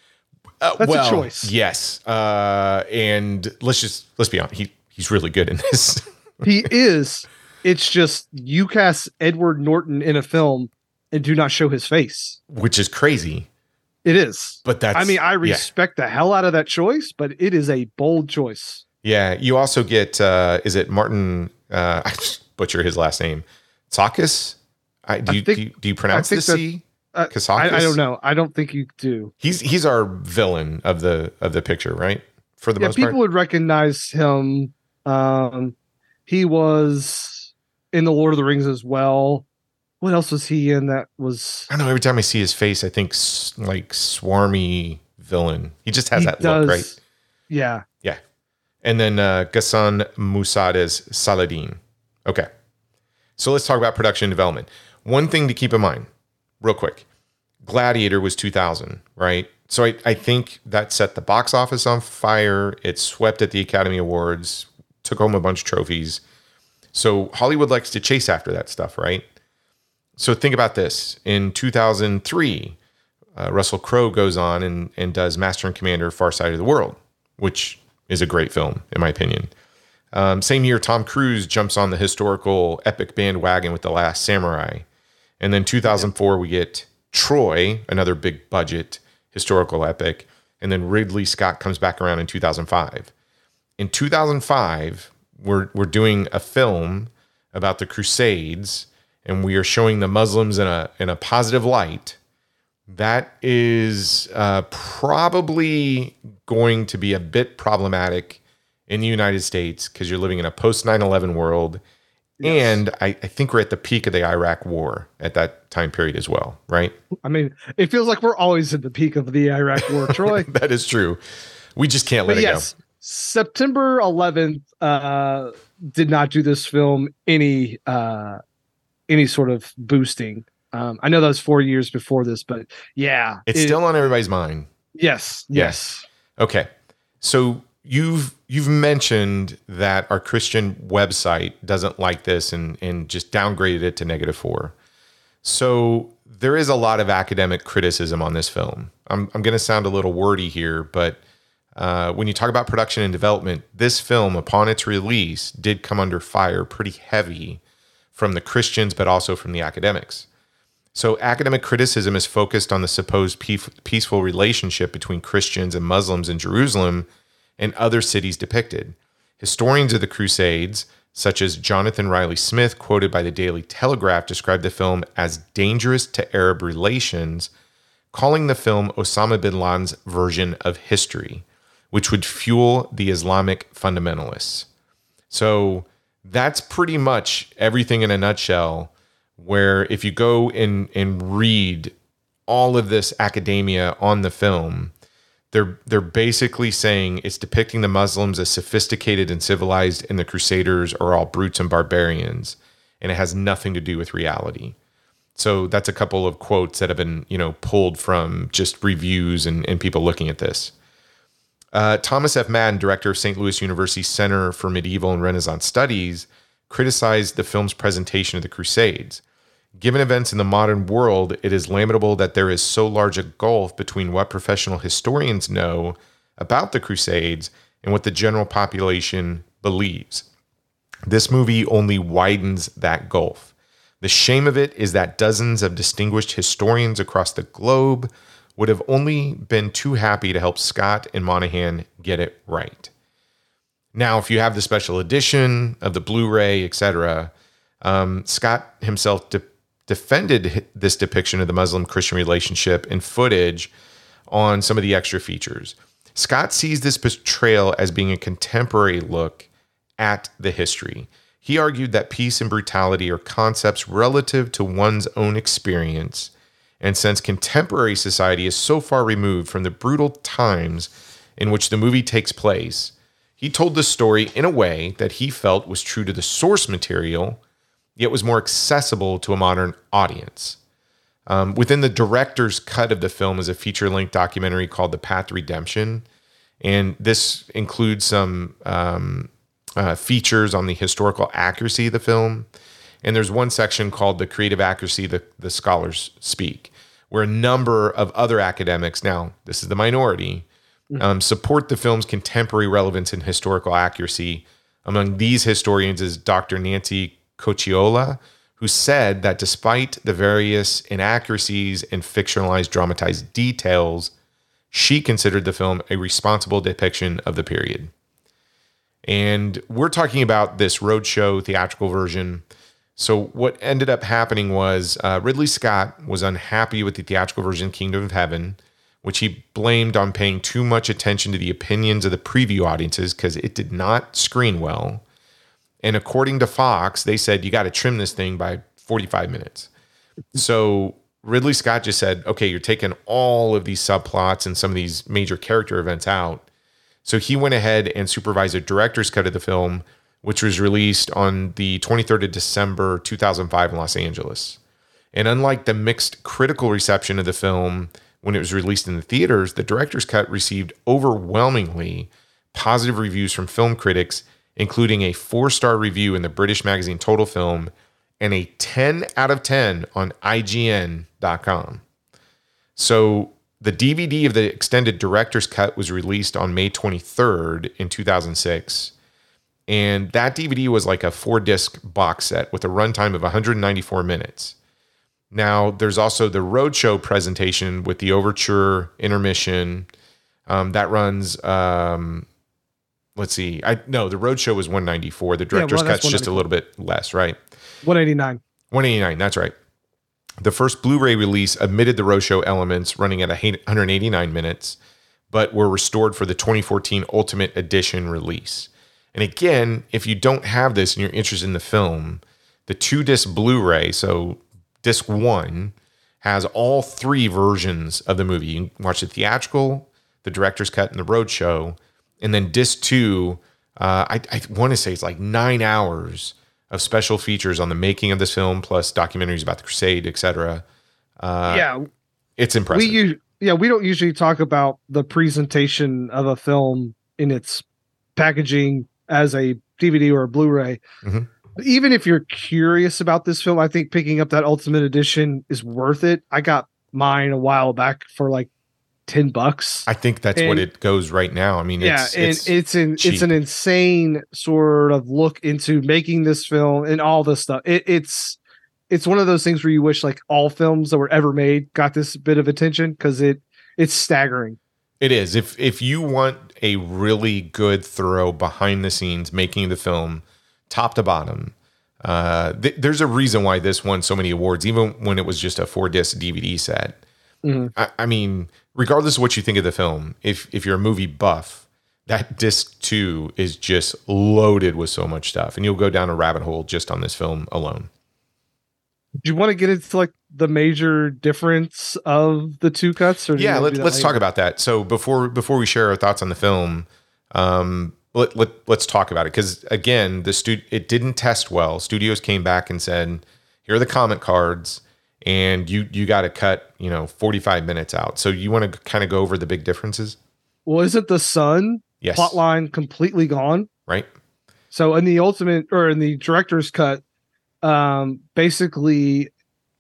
uh, that's a choice. Yes, uh, and let's just let's be honest. He he's really good in this. he is. It's just you cast Edward Norton in a film and do not show his face. which is crazy. It is. But that's I mean, I yeah. respect the hell out of that choice, but it is a bold choice. Yeah, you also get uh is it Martin uh I just butcher his last name. Csokas? I do I you, think- do you do you pronounce the C? Uh? I, I don't know. I don't think you do. He's he's our villain of the of the picture, right? For the yeah, most people part. would recognize him. Um, he was in the Lord of the Rings as well. What else was he in that was? I don't know, every time I see his face, I think like swarmy villain. He just has he that look, right? Yeah, Yeah. And then uh, Ghassan Massoud's Saladin. Okay. So let's talk about production and development. One thing to keep in mind, real quick Gladiator was 2000, right? So I, I think that set the box office on fire. It swept at the Academy Awards, took home a bunch of trophies. So Hollywood likes to chase after that stuff, right? So think about this. In 2003, uh, Russell Crowe goes on and, and does Master and Commander Far Side of the World, which is a great film, in my opinion. Um, same year, Tom Cruise jumps on the historical epic bandwagon with The Last Samurai. And then 2004, we get Troy, another big budget historical epic. And then Ridley Scott comes back around in 2005. In 2005, we're, we're doing a film about the Crusades, and we are showing the Muslims in a, in a positive light. That is uh, probably going to be a bit problematic in the United States because you're living in a post 9 11 world. And I, I think we're at the peak of the Iraq war at that time period as well, right? I mean, it feels like we're always at the peak of the Iraq War, Troy. that is true. We just can't let but it yes, September 11th uh, did not do this film any uh, any sort of boosting. Um, I know that was four years before this, but yeah. It's it- still on everybody's mind. yes, yes. Okay. So you've you've mentioned that our Christian website doesn't like this and and just downgraded it to negative four. So there is a lot of academic criticism on this film. I'm I'm going to sound a little wordy here, but uh, when you talk about production and development, this film, upon its release, did come under fire pretty heavy from the Christians, but also from the academics. So, academic criticism is focused on the supposed peaceful relationship between Christians and Muslims in Jerusalem and other cities depicted. Historians of the Crusades, such as Jonathan Riley Smith, quoted by the Daily Telegraph, described the film as dangerous to Arab relations, calling the film Osama bin Laden's version of history, which would fuel the Islamic fundamentalists. So that's pretty much everything in a nutshell. Where if you go and, and read all of this academia on the film, they're they're basically saying it's depicting the Muslims as sophisticated and civilized, and the Crusaders are all brutes and barbarians, and it has nothing to do with reality. So that's a couple of quotes that have been you know pulled from just reviews and, and people looking at this. Uh, Thomas F. Madden, director of St. Louis University Center for Medieval and Renaissance Studies, criticized the film's presentation of the Crusades. Given events in the modern world, it is lamentable that there is so large a gulf between what professional historians know about the Crusades and what the general population believes. This movie only widens that gulf. The shame of it is that dozens of distinguished historians across the globe would have only been too happy to help Scott and Monahan get it right. Now, if you have the special edition of the Blu-ray, etc., um, Scott himself de- defended this depiction of the Muslim-Christian relationship in footage on some of the extra features. Scott sees this portrayal as being a contemporary look at the history. He argued that peace and brutality are concepts relative to one's own experience, and since contemporary society is so far removed from the brutal times in which the movie takes place, he told the story in a way that he felt was true to the source material, yet was more accessible to a modern audience. Um, within the director's cut of the film is a feature length documentary called The Path to Redemption. And this includes some um, uh, features on the historical accuracy of the film. And there's one section called The Creative Accuracy the, the Scholars Speak, where a number of other academics, now this is the minority, um, support the film's contemporary relevance and historical accuracy. Among these historians is Dr. Nancy Caciola, who said that despite the various inaccuracies and fictionalized dramatized details, she considered the film a responsible depiction of the period. And we're talking about this roadshow theatrical version. So, what ended up happening was uh, Ridley Scott was unhappy with the theatrical version of Kingdom of Heaven, which he blamed on paying too much attention to the opinions of the preview audiences because it did not screen well. And according to Fox, they said you got to trim this thing by 45 minutes. So Ridley Scott just said, okay, you're taking all of these subplots and some of these major character events out. So he went ahead and supervised a director's cut of the film, which was released on the 23rd of December 2005 in Los Angeles. And unlike the mixed critical reception of the film when it was released in the theaters, the director's cut received overwhelmingly positive reviews from film critics including a four star review in the British magazine Total Film and a 10 out of 10 on IGN.com. So the DVD of the extended director's cut was released on May 23rd in 2006. And that DVD was like a four disc box set with a runtime of 194 minutes. Now, there's also the Roadshow presentation with the overture intermission. Um, that runs um, let's see. I no, the roadshow was 194. The director's well, that's cut's just a little bit less, right? 189. 189, that's right. The first Blu-ray release omitted the roadshow elements running at 189 minutes, but were restored for the 2014 Ultimate Edition release. And again, if you don't have this and you're interested in the film, the two disc Blu-ray, so disc one, has all three versions of the movie. You can watch the theatrical, the director's cut, and the roadshow and then disc two, uh, I, I want to say it's like nine hours of special features on the making of this film, plus documentaries about the Crusade, etc. Uh, yeah, it's impressive. We use, yeah, we don't usually talk about the presentation of a film in its packaging as a DVD or a Blu-ray. Mhm. Even if you're curious about this film, I think picking up that Ultimate Edition is worth it. I got mine a while back for like 10 bucks. I think that's what it goes right now. I mean, yeah, it's, and it's, it's an cheap. it's an insane sort of look into making this film and all this stuff. It, it's it's one of those things where you wish like all films that were ever made got this bit of attention because it it's staggering. It is. If if you want a really good, thorough behind the scenes making the film, top to bottom, uh, th- there's a reason why this won so many awards, even when it was just a four disc DVD set. Mhm. I, I mean, regardless of what you think of the film, if if you're a movie buff, that disc two is just loaded with so much stuff, and you'll go down a rabbit hole just on this film alone. Do you want to get into like the major difference of the two cuts? Or yeah let, let's talk about that so before before we share our thoughts on the film um let, let, let's talk about it because again the stu- it didn't test well studios came back and said here are the comment cards and you you got to cut you know 45 minutes out so you want to kind of go over the big differences Well, isn't the sun yes plot line completely gone? right So in the ultimate or in the director's cut, um, basically,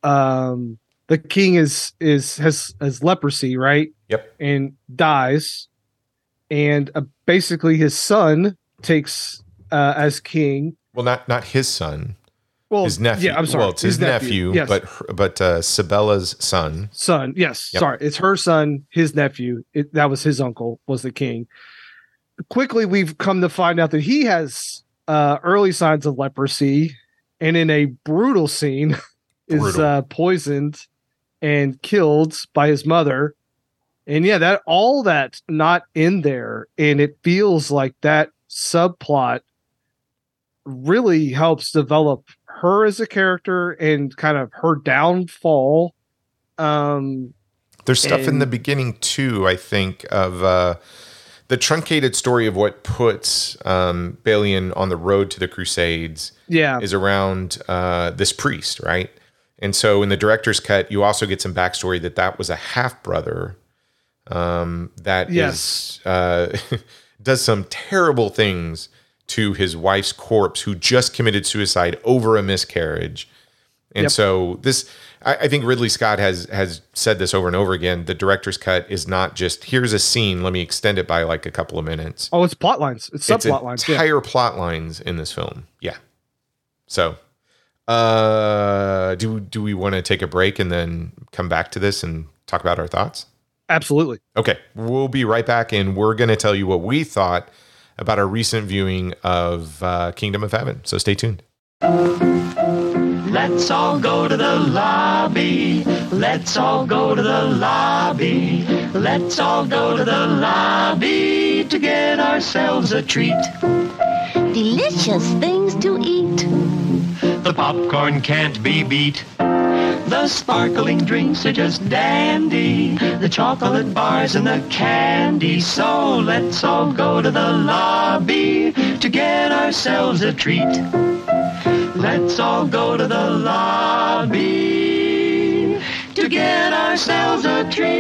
um, the king is is has has leprosy, right? Yep. And dies, and uh, basically his son takes uh, as king. well not not his son well, his nephew. Yeah, I'm sorry. Well, it's his, nephew, Yes. but but uh, Sabella's son. son. Yes, Yep. sorry, it's her son, his nephew. It, that was his uncle, was the king. Quickly, we've come to find out that he has uh, early signs of leprosy, and in a brutal scene, is Brutal. uh, poisoned and killed by his mother. And yeah, that all that not in there, and it feels like that subplot really helps develop her as a character and kind of her downfall um There's stuff in the beginning too. I think of uh, the truncated story of what puts um, Balian on the road to the Crusades. yeah is around uh, this priest, right? And so in the director's cut, you also get some backstory that that was a half brother um, that is Yes. uh, does some terrible things to his wife's corpse, who just committed suicide over a miscarriage. And Yep. so this, I, I think Ridley Scott has has said this over and over again. The director's cut is not just here's a scene, let me extend it by like a couple of minutes oh it's plot lines it's it's subplot lines yeah. entire plot lines in this film. Yeah. So, uh, do do we want to take a break and then come back to this and talk about our thoughts? absolutely Okay, we'll be right back, and we're going to tell you what we thought about our recent viewing of uh, Kingdom of Heaven. So stay tuned. Let's all go to the lobby. Let's all go to the lobby. Let's all go to the lobby to get ourselves a treat. Delicious things to eat. The popcorn can't be beat. The sparkling drinks are just dandy. The chocolate bars and the candy. So let's all go to the lobby to get ourselves a treat. Let's all go to the lobby to get ourselves a treat.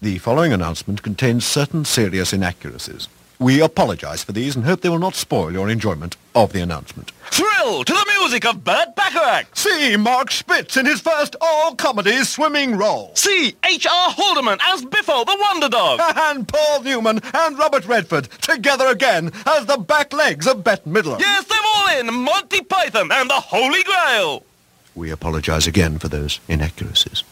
The following announcement contains certain serious inaccuracies. We apologize for these and hope they will not spoil your enjoyment of the announcement. Thrill to the music of Burt Bacharach. See Mark Spitz in his first all-comedy swimming role. See H.R. Haldeman as Biffo the Wonder Dog. And Paul Newman and Robert Redford together again as the back legs of Bette Midler. yes, they're all in Monty Python and the Holy Grail. We apologize again for those inaccuracies.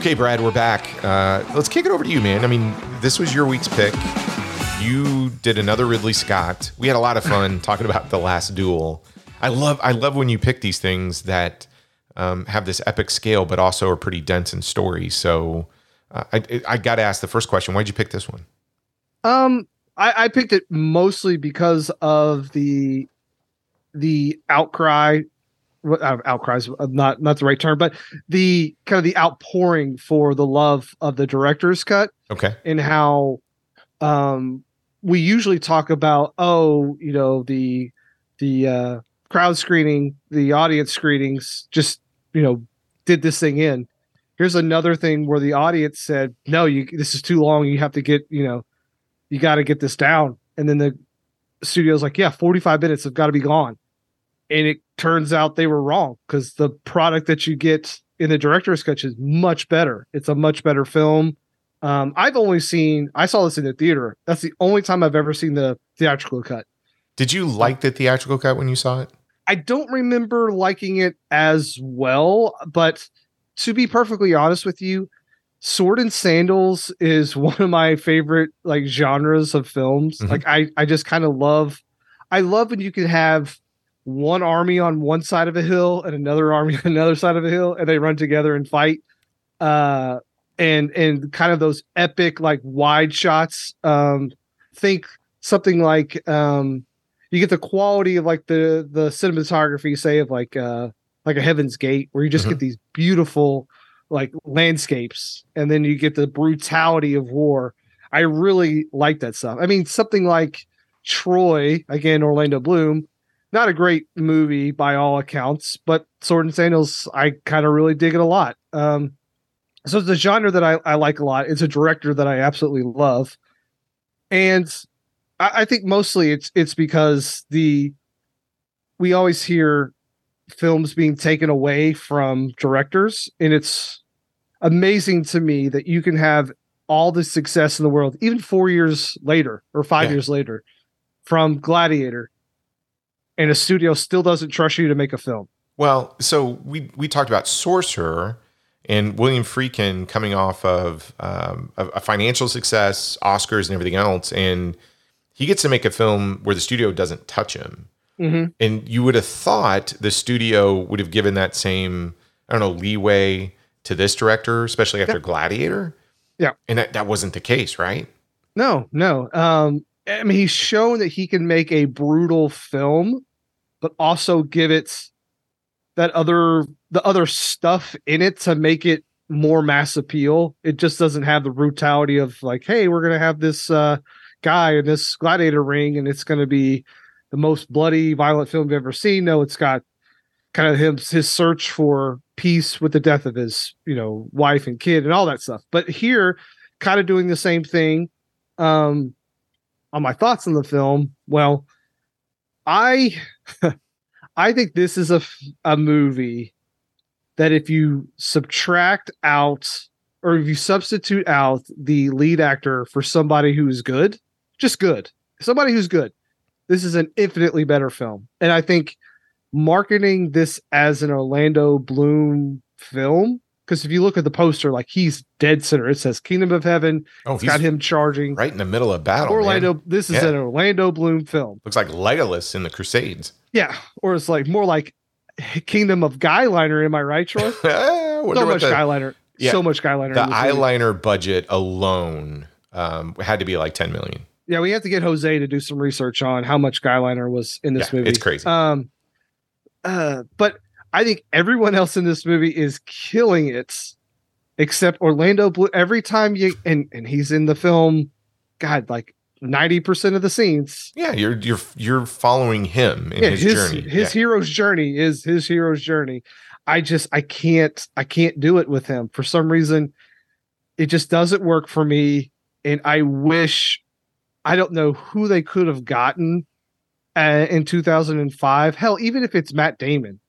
Okay, Brad, we're back. Uh, let's kick it over to you, man. I mean, this was your week's pick. You did another Ridley Scott. We had a lot of fun talking about the Last Duel. I love, I love when you pick these things that um, have this epic scale, but also are pretty dense in story. So, uh, I, I got to ask the first question: Why'd you pick this one? Um, I, I picked it mostly because of the the outcry. What- outcries, uh, not not the right term, but the kind of the outpouring for the love of the director's cut Okay, and how um we usually talk about oh you know the the uh crowd screening the audience screenings just you know did this thing in. Here's another thing where the audience said no you this is too long. You have to get you know you got to get this down. And then the studio's like yeah 45 minutes have got to be gone and it turns out they were wrong because the product that you get in the director's cut is much better it's a much better film um, I've only seen I saw this in the theater. That's the only time I've ever seen the theatrical cut. did you like the theatrical cut when you saw it? I don't remember liking it as well, but to be perfectly honest with you, Sword and Sandals is one of my favorite like genres of films. Mhm. Like I I just kind of love I love when you can have one army on one side of a hill and another army on another side of a hill and they run together and fight. Uh and and kind of those epic like wide shots. Um think something like um you get the quality of like the the cinematography say of like uh like a heaven's gate where you just Mhm. get these beautiful like landscapes and then you get the brutality of war i really like that stuff i mean something like Troy, again, Orlando Bloom, not a great movie by all accounts, but Sword and Sandals, I kind of really dig it a lot. Um, so it's a genre that I, I like a lot. It's a director that I absolutely love. And I, I think mostly it's it's because the we always hear films being taken away from directors, and it's amazing to me that you can have all the success in the world, even four years later or five Yeah. years later, from Gladiator, and a studio still doesn't trust you to make a film. Well, so we we talked about Sorcerer and William Friedkin coming off of um, a, financial success, Oscars, and everything else, and he gets to make a film where the studio doesn't touch him. Mhm. And you would have thought the studio would have given that same I don't know leeway to this director, especially after Gladiator. Yeah. and that, that wasn't the case, right? No, no. Um, I mean, he's shown that he can make a brutal film, but also give it that other the other stuff in it to make it more mass appeal. It just doesn't have the brutality of like, hey, we're gonna have this uh, guy in this gladiator ring, and it's gonna be the most bloody, violent film you've ever seen. No, it's got kind of him his search for peace with the death of his you know wife and kid and all that stuff. But here, kind of doing the same thing um on my thoughts on the film well i i think this is a, a movie that if you subtract out or if you substitute out the lead actor for somebody who's good just good somebody who's good this is an infinitely better film and i think marketing this as an orlando bloom film because if you look at the poster like he's dead center it says kingdom of heaven Oh, it's got him charging right in the middle of battle. Orlando. man. This is Yeah. an Orlando Bloom film. looks like Legolas in the Crusades. Yeah, or it's like more like Kingdom of Guyliner. Am I right, Troy? I so much the- Guyliner. Yeah, So much Guyliner. the in this movie. eyeliner budget alone um, had to be like 10 million. Yeah, we have to get Jose to do some research on how much Guyliner was in this Yeah, movie. it's crazy. Um, uh, but I think everyone else in this movie is killing it, except Orlando Bloom. Every time you and and he's in the film, God, like ninety percent of the scenes. Yeah, you're you're you're following him in yeah, his, his journey. his yeah. hero's journey is his hero's journey. I just I can't I can't do it with him for some reason. It just doesn't work for me, and I wish I don't know who they could have gotten uh, in 2005. Hell, even if it's Matt Damon,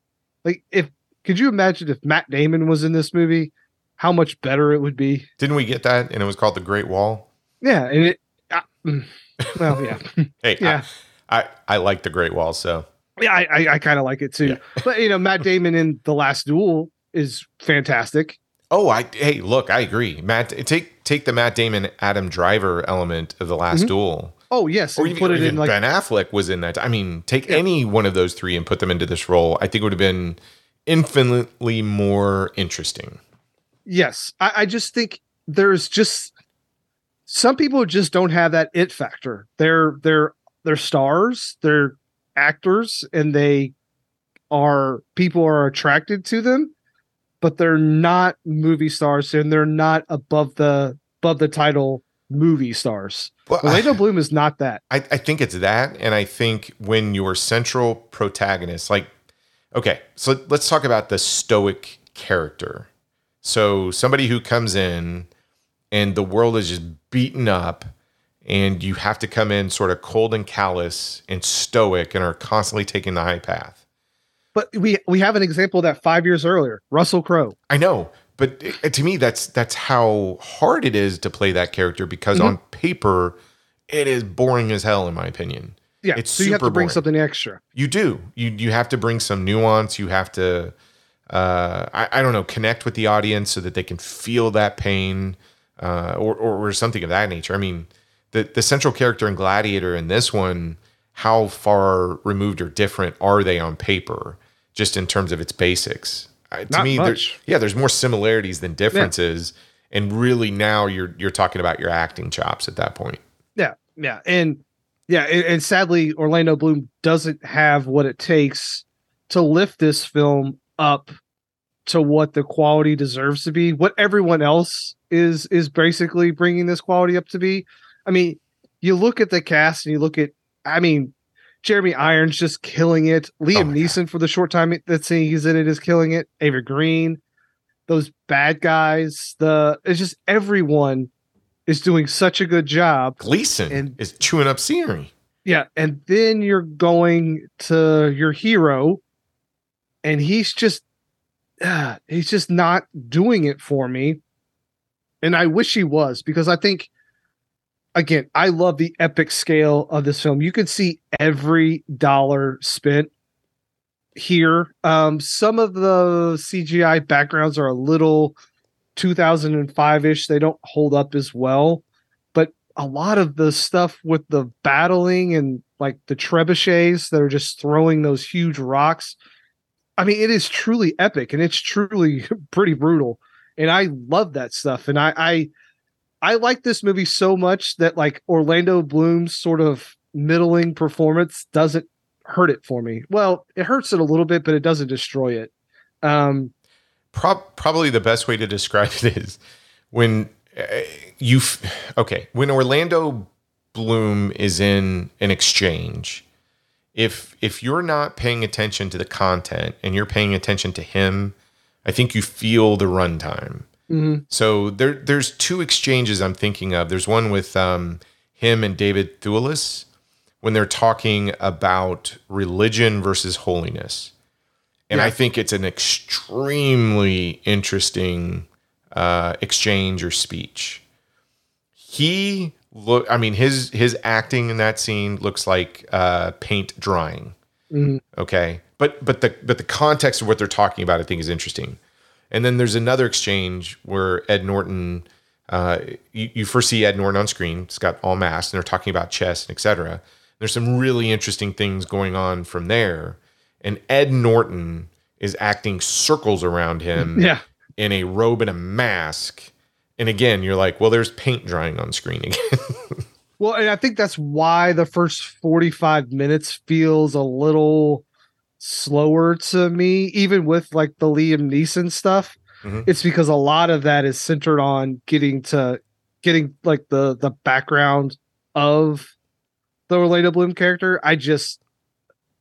like if could you imagine if Matt Damon was in this movie, how much better it would be? Didn't we get that? And it was called the Great Wall. Yeah, and it. Mm, well, yeah. Hey, Yeah. I, I I like the Great Wall. So Yeah, I I, I kind of like it too. But you know, Matt Damon in The Last Duel is fantastic. oh, I hey, look, I agree. Matt, take take the Matt Damon Adam Driver element of the Last Mhm. Duel. Oh yes, Or even, put it in like Ben Affleck was in that. I mean, take any one of those three and put them into this role. I think it would have been infinitely more interesting. yes. I, I just think there's just some people just don't have that it factor. They're they're they're stars, they're actors, and they are people are attracted to them, but they're not movie stars and they're not above the above the title movie stars. Well, Orlando Bloom is not that. I, I think it's that. And I think when your central protagonist, like, okay, so let's talk about the stoic character. So somebody who comes in and the world is just beaten up and you have to come in sort of cold and callous and stoic and are constantly taking the high path. But we we have an example of that five years earlier. Russell Crowe. I know, but it, to me, that's that's how hard it is to play that character because Mhm. on paper, it is boring as hell, in my opinion. Yeah, it's so you have to bring boring. something extra. You do. You you have to bring some nuance. You have to, uh, I, I don't know, connect with the audience so that they can feel that pain, uh, or, or or something of that nature. I mean, the the central character in Gladiator in this one, how far removed or different are they on paper, just in terms of its basics? Uh, to Not me, yeah, there's more similarities than differences, and really now you're you're talking about your acting chops at that point. Yeah, yeah, and yeah, and, and sadly, Orlando Bloom doesn't have what it takes to lift this film up to what the quality deserves to be. What everyone else is is basically bringing this quality up to be. I mean, you look at the cast and you look at I mean, Jeremy Irons just killing it. Liam oh, my Neeson for the short time that he's in it is killing it. Eva Green, those bad guys. The it's just everyone is doing such a good job. Gleeson And- is chewing up scenery. Yeah, and then you're going to your hero, and he's just uh, he's just not doing it for me. And I wish he was because I think again, I love the epic scale of this film. You can see every dollar spent here. Um, some of the CGI backgrounds are a little 2005 ish. They don't hold up as well, but a lot of the stuff with the battling and like the trebuchets that are just throwing those huge rocks. I mean, it is truly epic and it's truly pretty brutal. And I love that stuff. And I, I, I like this movie so much that like Orlando Bloom's sort of middling performance doesn't hurt it for me. Well, it hurts it a little bit, but it doesn't destroy it. Um, Prob- probably the best way to describe it is when uh, you f- okay when Orlando Bloom is in an exchange. If if you're not paying attention to the content and you're paying attention to him, I think you feel the runtime. mhm. So there there's two exchanges I'm thinking of. There's one with um, him and David Thewlis when they're talking about religion versus holiness. And I think it's an extremely interesting uh, exchange or speech. He look I mean his his acting in that scene looks like uh, paint drying. Mhm. Okay. But but the but the context of what they're talking about I think is interesting. And then there's another exchange where Ed Norton, uh, you, you first see Ed Norton on screen. It's got all masks, and they're talking about chess and etc. There's some really interesting things going on from there. And Ed Norton is acting circles around him Yeah. in a robe and a mask. And again, you're like, well, there's paint drying on screen again. Well, and I think that's why the first 45 minutes feels a little slower to me, even with like the Liam Neeson stuff. Mhm. It's because a lot of that is centered on getting to getting like the the background of the Orlando Bloom character. I just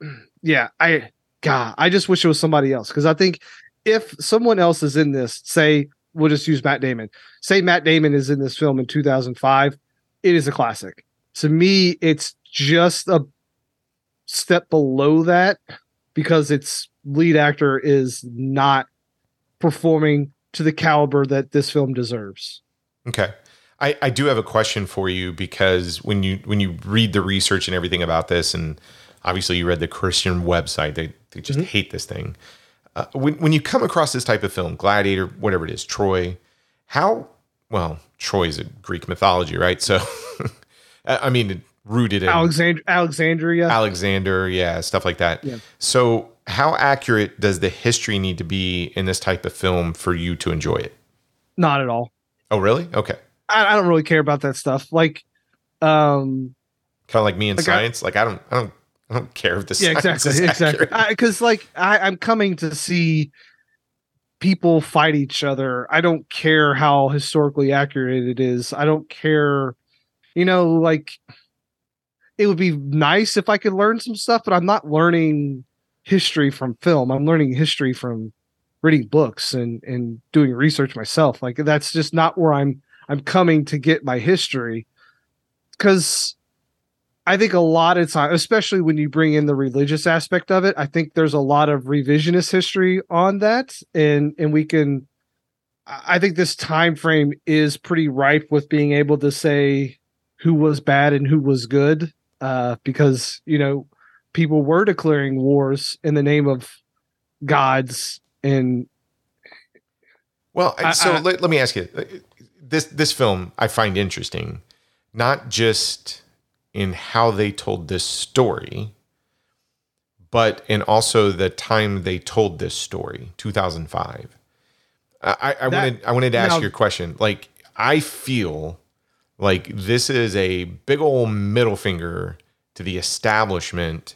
yeah, I God, I just wish it was somebody else. Because I think if someone else is in this, say we'll just use Matt Damon. Say Matt Damon is in this film in 2005 it is a classic. To me, it's just a step below that because its lead actor is not performing to the caliber that this film deserves. Okay. I, I do have a question for you because when you when you read the research and everything about this, and obviously you read the Christian website, they, they just mm-hmm. hate this thing. Uh, when, when you come across this type of film, Gladiator, whatever it is, Troy, how, well, Troy's a Greek mythology, right? So, I I mean, rooted in Alexandria, Alexandria, Alexander, yeah, stuff like that. Yeah. So, how accurate does the history need to be in this type of film for you to enjoy it? not at all. Oh, really? Okay. I, I don't really care about that stuff. Like, um, kind of like me in Like, I- science. like I don't, I don't, I don't care if the yeah, exactly, exactly. Because like I, I'm coming to see people fight each other. I don't care how historically accurate it is. I don't care, you know, like it would be nice if I could learn some stuff, but I'm not learning history from film. I'm learning history from reading books and and doing research myself. Like that's just not where I'm I'm coming to get my history. Cause I think a lot of time, especially when you bring in the religious aspect of it, I think there's a lot of revisionist history on that, and and we can. I think this time frame is pretty ripe with being able to say who was bad and who was good, uh, because you know people were declaring wars in the name of gods and Well, I- so I- let, let me ask you uh, this this film I find interesting, not just in how they told this story, but in also the time they told this story, 2005. I, I, That- wanted I wanted to ask now- you a question. Like I feel like this is a big old middle finger to the establishment.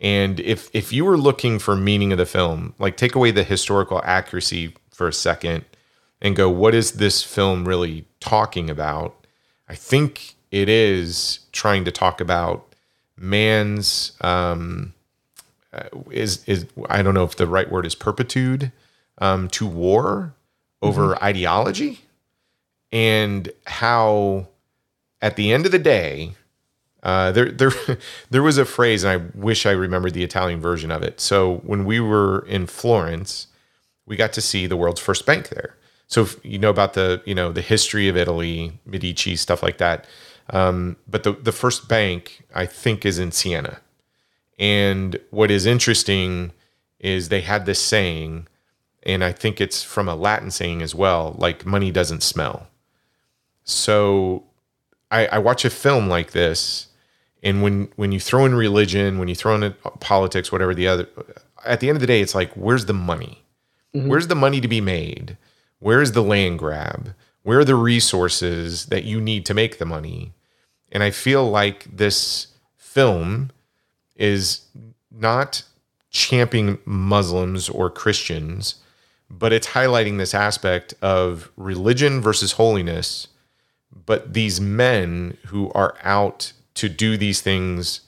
And if if you were looking for meaning of the film, like take away the historical accuracy for a second and go, what is this film really talking about? I think it is trying to talk about man's um, uh, is is I don't know if the right word is perpetude um, to war over ideology, and how at the end of the day, uh, there there there was a phrase, and I wish I remembered the Italian version of it. So when we were in Florence, we got to see the world's first bank there. So if you know about the you know the history of Italy, Medici stuff like that. Um, but the the first bank I think is in Siena. And what is interesting is they had this saying, and I think it's from a Latin saying as well, like money doesn't smell. So I, I watch a film like this, and when when you throw in religion, when you throw in politics, whatever the other, at the end of the day, it's like, where's the money? Where's the money to be made? Where's the land grab? Where are the resources that you need to make the money? And I feel like this film is not championing Muslims or Christians, but it's highlighting this aspect of religion versus holiness. But these men who are out to do these things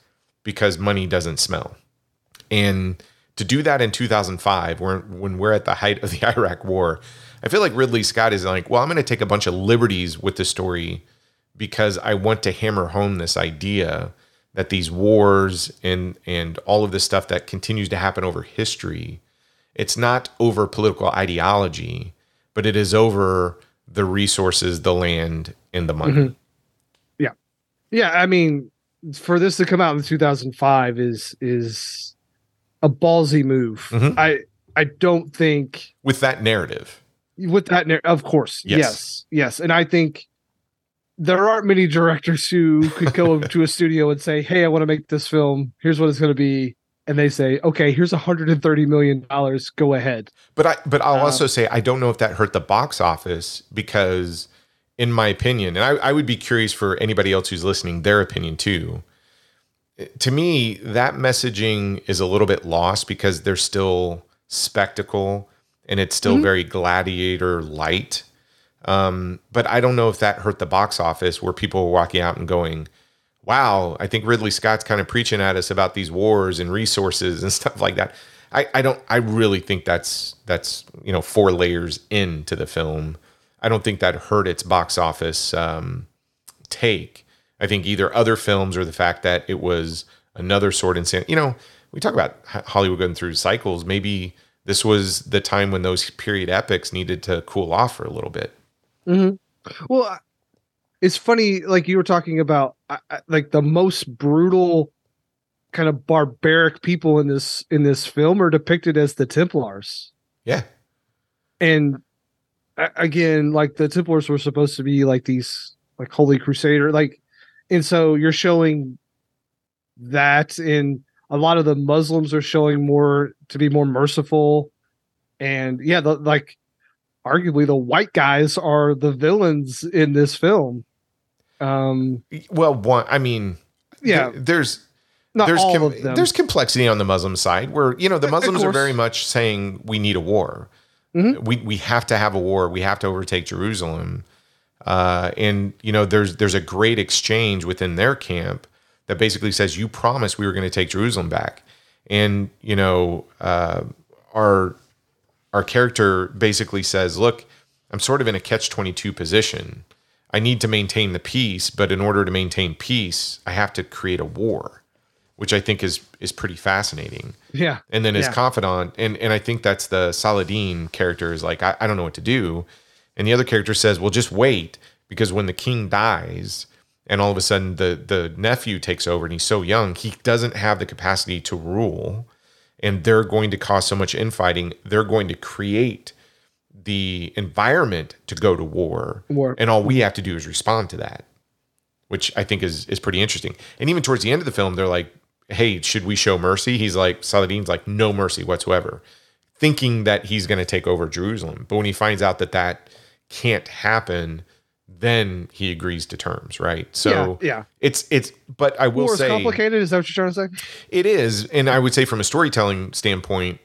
because money doesn't smell. And to do that in 2005, when, when we're at the height of the Iraq war, I feel like Ridley Scott is like, well, I'm going to take a bunch of liberties with the story because I want to hammer home this idea that these wars and and all of this stuff that continues to happen over history, it's not over political ideology, but it is over the resources, the land, and the money. Yeah. Yeah, I mean, for this to come out in 2005 is is a ballsy move. Mhm. I I don't think With that narrative. with that nar- of course. Yes. Yes. Yes, and I think there aren't many directors who could go to a studio and say, "Hey, I want to make this film. Here's what it's going to be." And they say, "Okay, here's 130 million dollars. Go ahead." But I but I'll Uh, also say I don't know if that hurt the box office because in my opinion, and I, I would be curious for anybody else who's listening, their opinion too. To me, that messaging is a little bit lost because there's still spectacle and it's still very gladiator light. Um, but I don't know if that hurt the box office where people were walking out and going, wow, I think Ridley Scott's kind of preaching at us about these wars and resources and stuff like that. I, I don't I really think that's that's you know four layers into the film. I don't think that hurt its box office um, take. I think either other films or the fact that it was another sword in sand. You know, we talk about Hollywood going through cycles. Maybe this was the time when those period epics needed to cool off for a little bit. Mm-hmm. Well, it's funny, like you were talking about, I- I- like the most brutal, kind of barbaric people in this in this film are depicted as the Templars, Yeah, and again, like the Templars were supposed to be like these like holy crusader, like, and so you're showing that, and a lot of the Muslims are showing more to be more merciful, and yeah, the, like arguably the white guys are the villains in this film. Um, well, one. I mean, yeah, there- there's not there's com- there's complexity on the Muslim side where you know the Muslims are very much saying we need a war. Mhm. We we have to have a war. We have to overtake Jerusalem. Uh, and you know there's there's a great exchange within their camp that basically says you promised we were going to take Jerusalem back. And you know uh, our our character basically says, "Look, I'm sort of in a catch 22 position. I need to maintain the peace, but in order to maintain peace, I have to create a war." Which I think is is pretty fascinating. yeah, And then his Yeah. confidant, and and I think that's the Saladin character is like, I, I don't know what to do. And the other character says, Well, just wait, because when the king dies, and all of a sudden the the nephew takes over and he's so young, he doesn't have the capacity to rule. And they're going to cause so much infighting, they're going to create the environment to go to war. War. And all we have to do is respond to that. Which I think is is pretty interesting. And even towards the end of the film, they're like, hey, should we show mercy? He's like, Saladin's like, no mercy whatsoever, thinking that he's going to take over Jerusalem. But when he finds out that that can't happen, then he agrees to terms, right? So Yeah, yeah. it's it's. But I will is say, complicated. Is that what you're trying to say? it is, and I would say from a storytelling standpoint,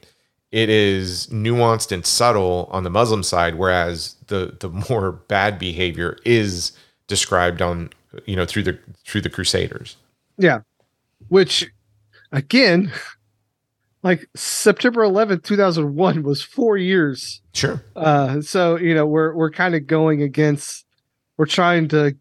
it is nuanced and subtle on the Muslim side, whereas the the more bad behavior is described on you know through the through the Crusaders. Yeah, which again, like September 11th, 2001 was four years. Sure. Uh, so you know we're we're kind of going against. We're trying to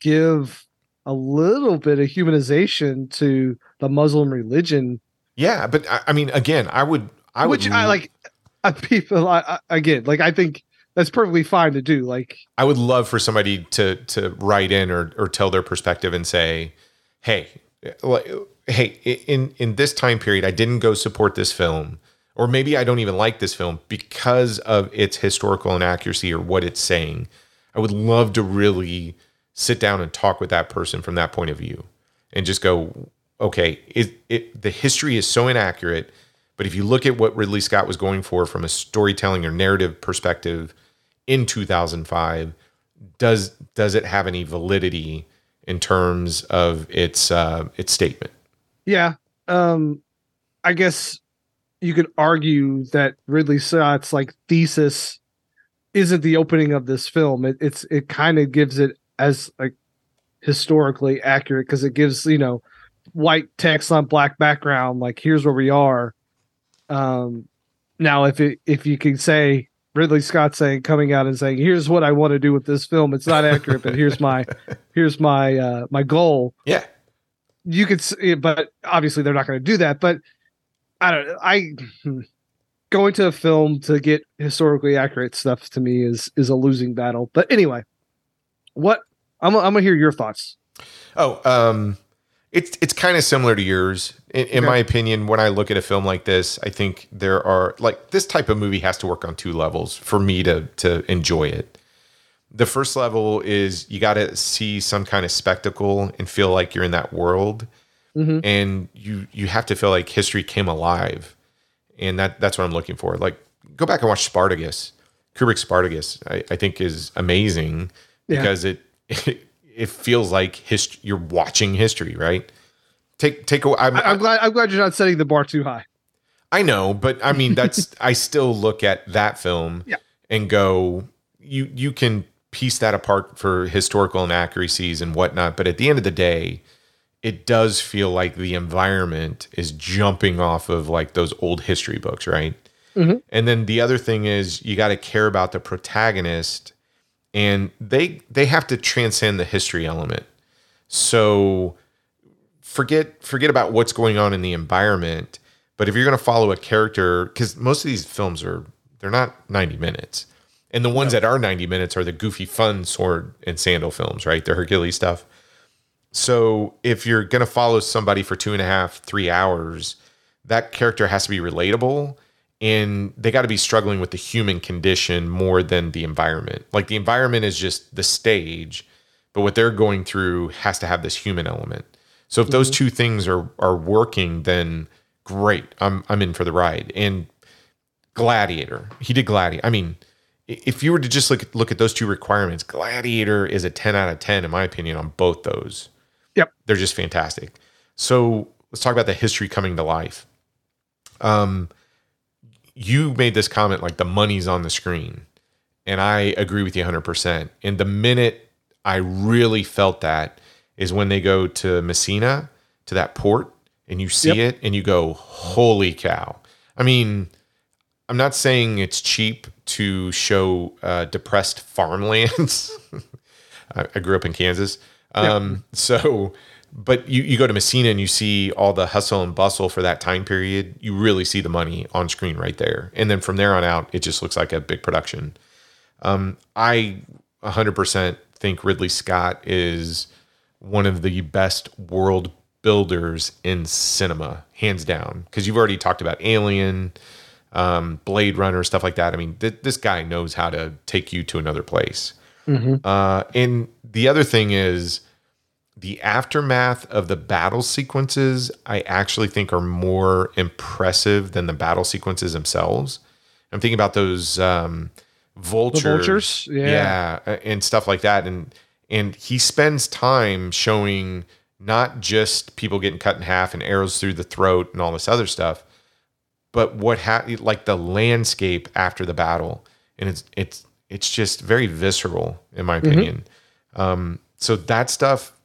give a little bit of humanization to the Muslim religion, Yeah, but I, I mean, again, I would, I would, which I like. I people I, I, again, like I think that's perfectly fine to do. Like I would love for somebody to to write in or or tell their perspective and say, "Hey, uh, like, hey, in in this time period, I didn't go support this film, or maybe I don't even like this film because of its historical inaccuracy or what it's saying." I would love to really sit down and talk with that person from that point of view, and just go, "Okay, it, it the history is so inaccurate." But if you look at what Ridley Scott was going for from a storytelling or narrative perspective in 2005, does does it have any validity in terms of its uh, its statement? Yeah. Um I guess you could argue that Ridley Scott's like thesis isn't the opening of this film. It, it's it kind of gives it as like historically accurate because it gives, you know, white text on black background, like here's where we are. Um now if it if you can say Ridley Scott saying coming out and saying, here's what I want to do with this film, it's not accurate, but here's my here's my uh my goal Yeah, you could see but obviously they're not going to do that but i don't i hmm, going to a film to get historically accurate stuff to me is is a losing battle but anyway what i'm, I'm gonna hear your thoughts Oh, um, it's it's kind of similar to yours. In, in Okay. my opinion, when I look at a film like this, I think there are like this type of movie has to work on two levels for me to to enjoy it. The first level is you got to see some kind of spectacle and feel like you're in that world, Mhm. and you you have to feel like history came alive, and that that's what I'm looking for. Like go back and watch Spartacus, Kubrick's Spartacus. I, I think is amazing Yeah. because it it feels like hist- you're watching history, right? Take take away. I'm, I, i'm glad i'm glad you're not setting the bar too high I know, but I mean that's I still look at that film Yeah. and go, you you can piece that apart for historical inaccuracies and whatnot, but at the end of the day, it does feel like the environment is jumping off of like those old history books, right? Mhm. And then the other thing is you got to care about the protagonist, and they they have to transcend the history element. So forget forget about what's going on in the environment but if you're going to follow a character because most of these films are they're not 90 minutes and the ones that are 90 minutes are the goofy fun sword and sandal films right the hercules stuff so if you're going to follow somebody for two and a half three hours that character has to be relatable and they got to be struggling with the human condition more than the environment like the environment is just the stage but what they're going through has to have this human element so if those mm-hmm. two things are are working, then great. I'm I'm in for the ride. And Gladiator, he did Gladiator. I mean, if you were to just look look at those two requirements, Gladiator is a 10 out of 10 in my opinion on both those. Yep. They're just fantastic. So let's talk about the history coming to life. Um you made this comment like the money's on the screen. And I agree with you 100%. And the minute I really felt that is when they go to Messina, to that port, and you see Yep. it and you go, holy cow. I mean, I'm not saying it's cheap to show uh, depressed farmlands. I, I grew up in Kansas. Um, So, but you, you go to Messina and you see all the hustle and bustle for that time period. You really see the money on screen right there. And then from there on out, it just looks like a big production. Um, I 100% think Ridley Scott is one of the best world builders in cinema, hands down. Because you've already talked about Alien, um, Blade Runner, stuff like that. I mean, th- this guy knows how to take you to another place. Uh, and the other thing is the aftermath of the battle sequences, I actually think are more impressive than the battle sequences themselves. I'm thinking about those um, vultures, vultures? Yeah. yeah, and stuff like that. And and he spends time showing not just people getting cut in half and arrows through the throat and all this other stuff, but what ha- like the landscape after the battle, and it's it's it's just very visceral in my opinion. Um, so that stuff,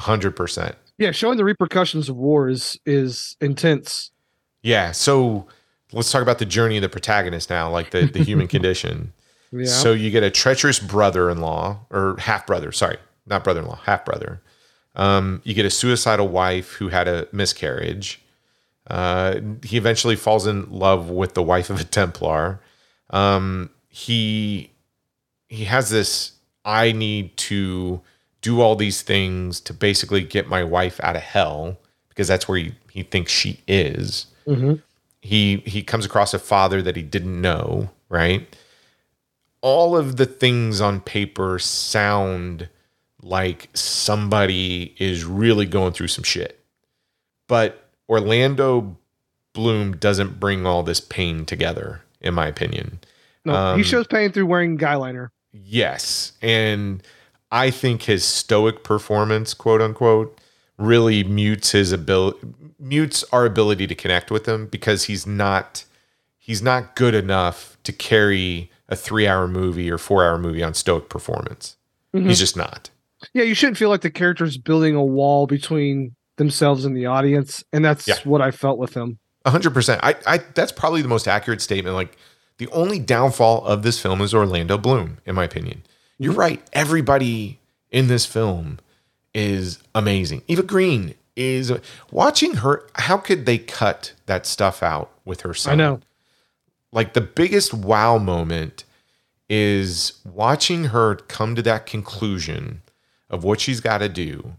hundred percent. Yeah, showing the repercussions of war is is intense. Yeah. So let's talk about the journey of the protagonist now, like the, the human condition. Yeah. So you get a treacherous brother-in-law or half brother, sorry, not brother-in-law, half brother. Um, you get a suicidal wife who had a miscarriage. Uh, he eventually falls in love with the wife of a Templar. Um, he he has this. I need to do all these things to basically get my wife out of hell because that's where he, he thinks she is. He he comes across a father that he didn't know, right? All of the things on paper sound like somebody is really going through some shit. But Orlando Bloom doesn't bring all this pain together, in my opinion. No, Um, he shows pain through wearing guy liner. Yes. And I think his stoic performance, quote unquote, really mutes his ability mutes our ability to connect with him because he's not he's not good enough to carry a 3-hour movie or 4-hour movie on stoic performance. Mm-hmm. He's just not. Yeah, you shouldn't feel like the character's building a wall between themselves and the audience, and that's Yeah. what I felt with him. A hundred percent. I, I that's probably the most accurate statement. Like the only downfall of this film is Orlando Bloom, in my opinion. You're right. Everybody in this film is amazing. Eva Green is watching her. How could they cut that stuff out with her son? I know. Like the biggest wow moment is watching her come to that conclusion of what she's got to do,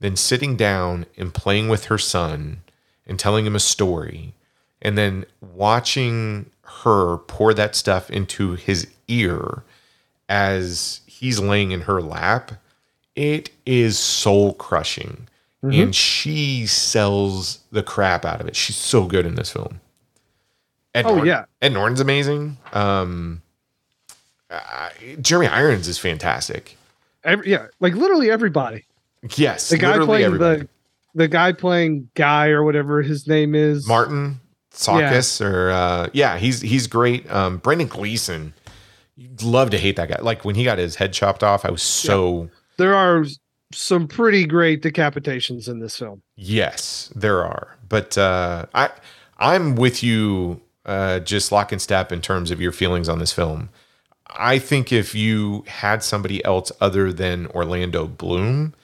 then sitting down and playing with her son and telling him a story, and then watching her pour that stuff into his ear as he's laying in her lap. It is soul crushing. And she sells the crap out of it. She's so good in this film. Ed Oh, Norton- yeah. Ed Norton's amazing. Um, uh, Jeremy Irons is fantastic. Every, yeah, like literally everybody. Yes, The guy playing everybody. the the guy playing Guy or whatever his name is. Martin Csokas or uh, yeah, he's he's great. Um, Brendan Gleeson, you'd love to hate that guy. Like when he got his head chopped off, I was so There are some pretty great decapitations in this film. yes, there are. But uh, I I'm with you, uh, just lock and step in terms of your feelings on this film. I think if you had somebody else other than Orlando Bloom,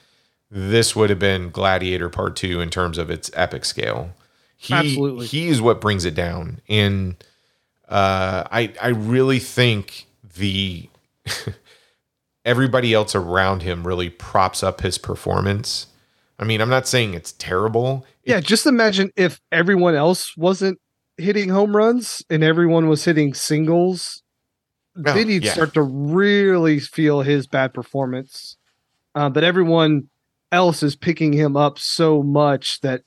this would have been Gladiator Part Two in terms of its epic scale. He, Absolutely. he is what brings it down, and uh, I I really think the everybody else around him really props up his performance. I mean, I'm not saying it's terrible. Yeah, just imagine if everyone else wasn't hitting home runs and everyone was hitting singles. No, then you'd yeah. start to really feel his bad performance. Uh, but everyone else is picking him up so much that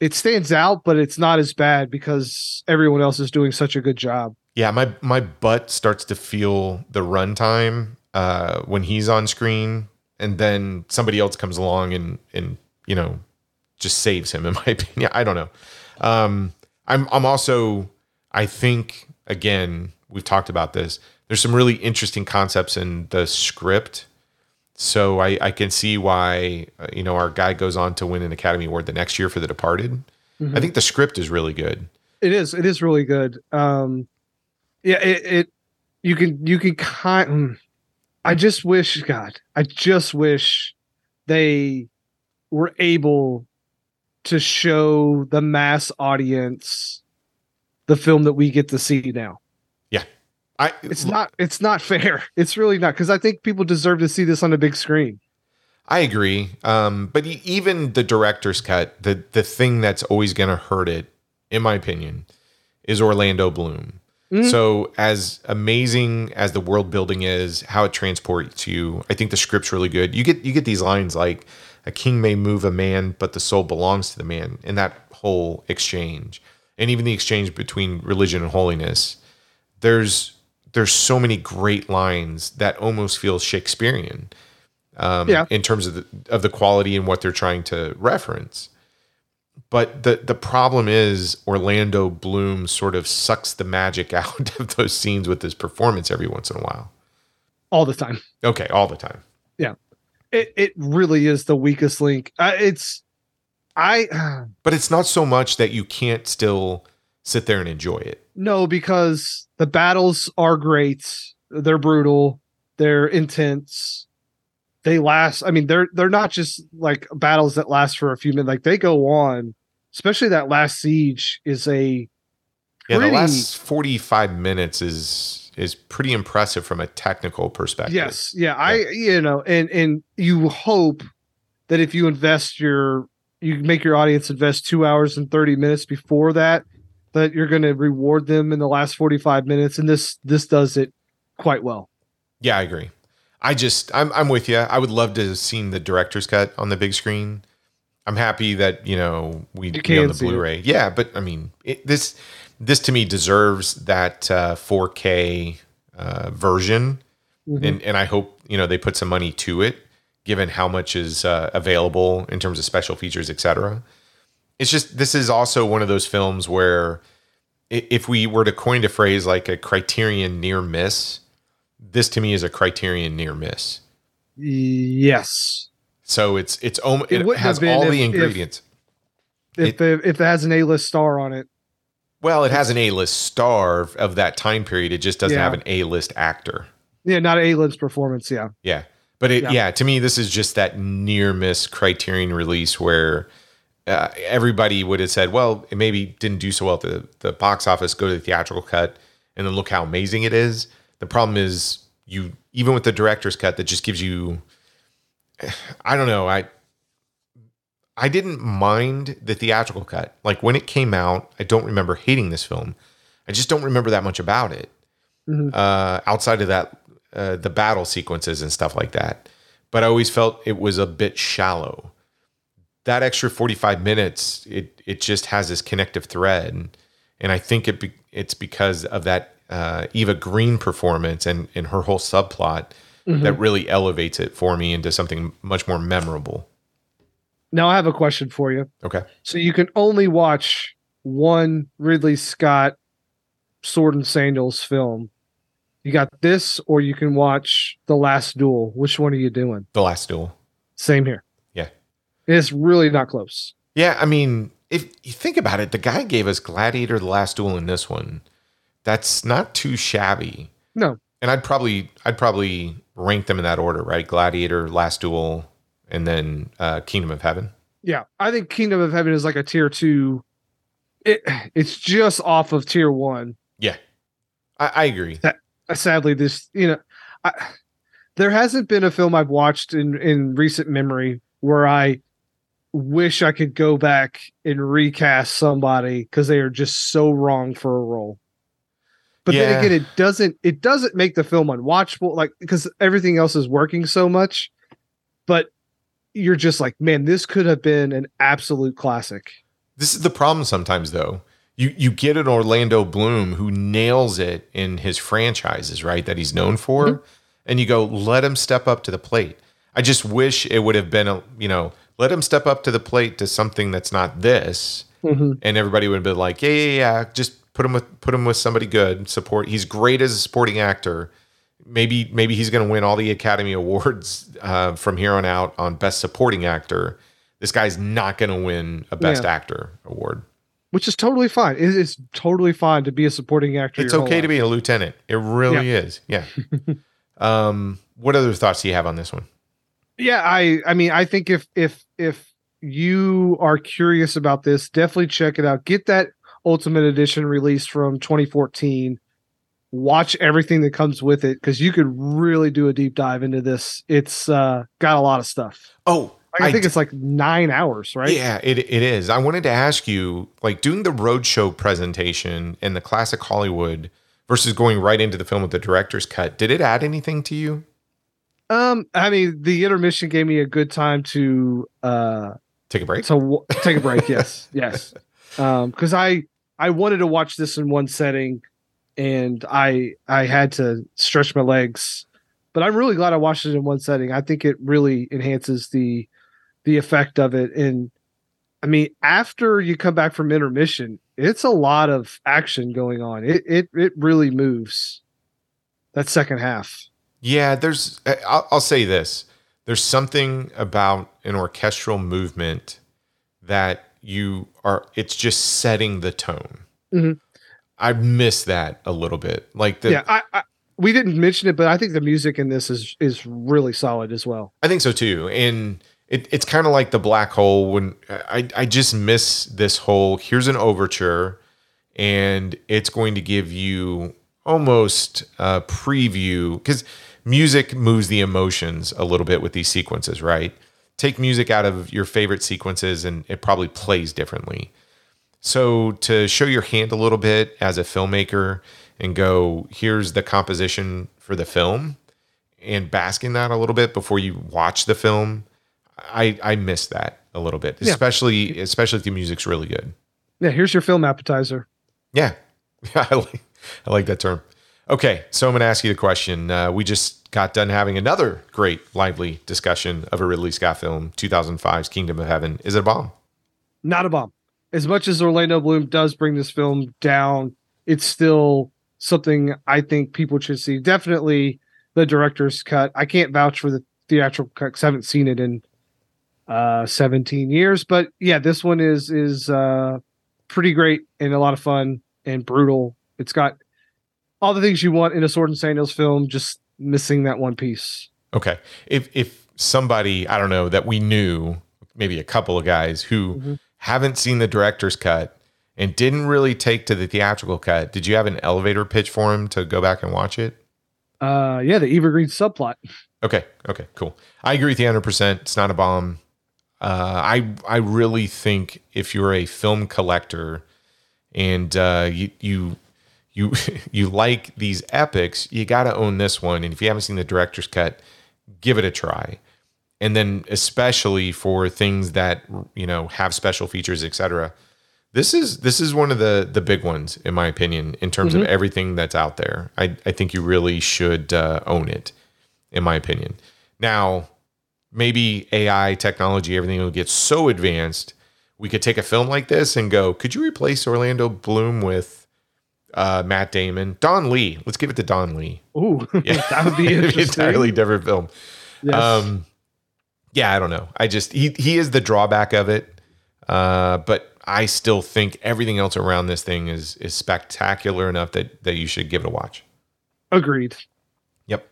it stands out, but it's not as bad because everyone else is doing such a good job. Yeah, my my butt starts to feel the runtime uh, when he's on screen, and then somebody else comes along and and you know just saves him. In my opinion, I don't know. Um, I'm I'm also I think again we've talked about this. There's some really interesting concepts in the script, so I I can see why uh, you know our guy goes on to win an Academy Award the next year for The Departed. I think the script is really good. It is. It is really good. Um, yeah. It, it. You can. You can kind. mm. I just wish. God. I just wish they were able to show the mass audience the film that we get to see now. Yeah, I It's not. It's not fair. It's really not because I think people deserve to see this on a big screen. I agree. Um, but even the director's cut, the the thing that's always going to hurt it, in my opinion, is Orlando Bloom. So as amazing as the world building is, how it transports you, I think the script's really good. You get you get these lines like a king may move a man, but the soul belongs to the man, and that whole exchange, and even the exchange between religion and holiness. There's there's so many great lines that almost feel Shakespearean um, Yeah. in terms of the, of the quality and what they're trying to reference. But the the problem is Orlando Bloom sort of sucks the magic out of those scenes with his performance every once in a while. All the time. Okay, all the time. Yeah. It it really is the weakest link. Uh, it's I But it's not so much that you can't still sit there and enjoy it. no because the battles are great. They're brutal. They're intense. They last. I mean, they're they're not just like battles that last for a few minutes. Like they go on. Especially that last siege is a Yeah, pretty- the last 45 minutes is is pretty impressive from a technical perspective. Yes, yeah, I you know, and and you hope that if you invest your you make your audience invest 2 hours and 30 minutes before that that you're going to reward them in the last 45 minutes and this this does it quite well. Yeah, I agree. I just I'm I'm with you. I would love to have seen the director's cut on the big screen. I'm happy that you know we can on the. Blu-ray. Yeah, but I mean it, this this to me deserves that uh, 4K uh, version, Mhm. and and I hope you know they put some money to it, given how much is uh, available in terms of special features, etc. It's just this is also one of those films where if we were to coin a phrase like a criterion near miss, this to me is a criterion near miss. Yes. So it's it's om- It it, has all if- the ingredients. If it, if it has an A-list star on it. well, it has an A-list star of- that time period. It just doesn't Yeah. have an A-list actor. Yeah, not A-list performance, yeah. Yeah. But it, Yeah. yeah. to me, this is just that near miss criterion release where uh, everybody would have said, well, it maybe didn't do so well at the, the box office, go to the theatrical cut, and then look how amazing it is. The problem is, you, even with the director's cut, that just gives you, I don't know, I, I didn't mind the theatrical cut. Like when it came out, I don't remember hating this film. I just don't remember that much about it Mhm. uh, outside of that, uh, the battle sequences and stuff like that. But I always felt it was a bit shallow. That extra 45 minutes, it it just has this connective thread, and, and I think it be, it's because of that uh, Eva Green performance and and her whole subplot Mhm. that really elevates it for me into something much more memorable. Now I have a question for you. Okay. So you can only watch one Ridley Scott Sword and Sandals film. You got this, or you can watch The Last Duel. Which one are you doing? The Last Duel. Same here. Yeah. It's really not close. Yeah, I mean, if you think about it, the guy gave us Gladiator, The Last Duel, in this one. That's not too shabby. No. And I'd probably I'd probably rank them in that order, right? Gladiator, Last Duel, and then uh, Kingdom of Heaven. Yeah, I think Kingdom of Heaven is like a tier two. It it's just off of tier one. Yeah, I, I agree. Uh, Sadly, this you know, I, there hasn't been a film I've watched in in recent memory where I wish I could go back and recast somebody because they are just so wrong for a role. But Yeah. then again, it doesn't it doesn't make the film unwatchable, like because everything else is working so much. But you're just like, man, this could have been an absolute classic. This is the problem sometimes, though. You you get an Orlando Bloom who nails it in his franchises, right? That he's known for, Mm-hmm. and you go, let him step up to the plate. I just wish it would have been a you know, let him step up to the plate to something that's not this, Mhm. and everybody would have been like, yeah, yeah, yeah, just put him with put him with somebody good. Support. He's great as a supporting actor. Maybe maybe he's going to win all the Academy Awards uh, from here on out on Best Supporting Actor. This guy's not going to win a Best Yeah. Actor award. which is totally fine. It is totally fine to be a supporting actor. It's okay to be a lieutenant. It really is. Yeah. um, what other thoughts do you have on this one? Yeah, I I mean, I think if if if you are curious about this, definitely check it out. Get that Ultimate Edition release from 2014. Watch everything that comes with it because you could really do a deep dive into this. It's uh, got a lot of stuff. Oh, Like, I, think d- it's like nine hours, right? Yeah, it, it is. I wanted to ask you, like doing the roadshow presentation and the classic Hollywood versus going right into the film with the director's cut. Did it add anything to you? Um, I mean, the intermission gave me a good time to uh Take a break. So take a break. yes, yes. Um, because I I wanted to watch this in one setting, and I I had to stretch my legs. But I'm really glad I watched it in one setting. I think it really enhances the the effect of it. And I mean, after you come back from intermission, it's a lot of action going on. It it it really moves. That second half. Yeah, there's. I'll, I'll say this: there's something about an orchestral movement that you are it's just setting the tone. Mhm. I miss that a little bit. Like the yeah, I, I we didn't mention it, but I think the music in this is is really solid as well. I think so too. And it, it's kind of like the black hole when I, I just miss this whole here's an overture and it's going to give you almost a preview because music moves the emotions a little bit with these sequences, right? Take music out of your favorite sequences and it probably plays differently. So to show your hand a little bit as a filmmaker and go, here's the composition for the film and bask in that a little bit before you watch the film, I I miss that a little bit, Yeah. especially especially if the music's really good. Yeah, here's your film appetizer. Yeah, yeah, I like I like that term. Okay, so I'm going to ask you the question. Uh, we just got done having another great, lively discussion of a Ridley Scott film, 2005's Kingdom of Heaven. Is it a bomb? Not a bomb. As much as Orlando Bloom does bring this film down, it's still something I think people should see. Definitely the director's cut. I can't vouch for the theatrical cut because I haven't seen it in uh 17 years. But yeah, this one is is uh pretty great and a lot of fun and brutal. It's got all the things you want in a Sword and Sandals film, just missing that one piece. Okay. If if somebody I don't know that we knew, maybe a couple of guys who Mhm. haven't seen the director's cut and didn't really take to the theatrical cut, did you have an elevator pitch for him to go back and watch it? Uh yeah, the Eva Green subplot. Okay. Okay. Cool. I agree with you 100. percent It's not a bomb. Uh, I I really think if you're a film collector and uh, you you you you like these epics, you got to own this one. And if you haven't seen the director's cut, give it a try. And then especially for things that you know have special features, etc. This is this is one of the the big ones in my opinion in terms of everything that's out there. I I think you really should uh, own it in my opinion. Now, maybe AI technology, everything will get so advanced, we could take a film like this and go, could you replace Orlando Bloom with uh, Matt Damon? Don Lee. Let's give it to Don Lee. Ooh, Yeah. that would be interesting. entirely different film. Yes. Um, yeah, I don't know. I just he he is the drawback of it, uh, but I still think everything else around this thing is is spectacular enough that that you should give it a watch. Agreed. Yep.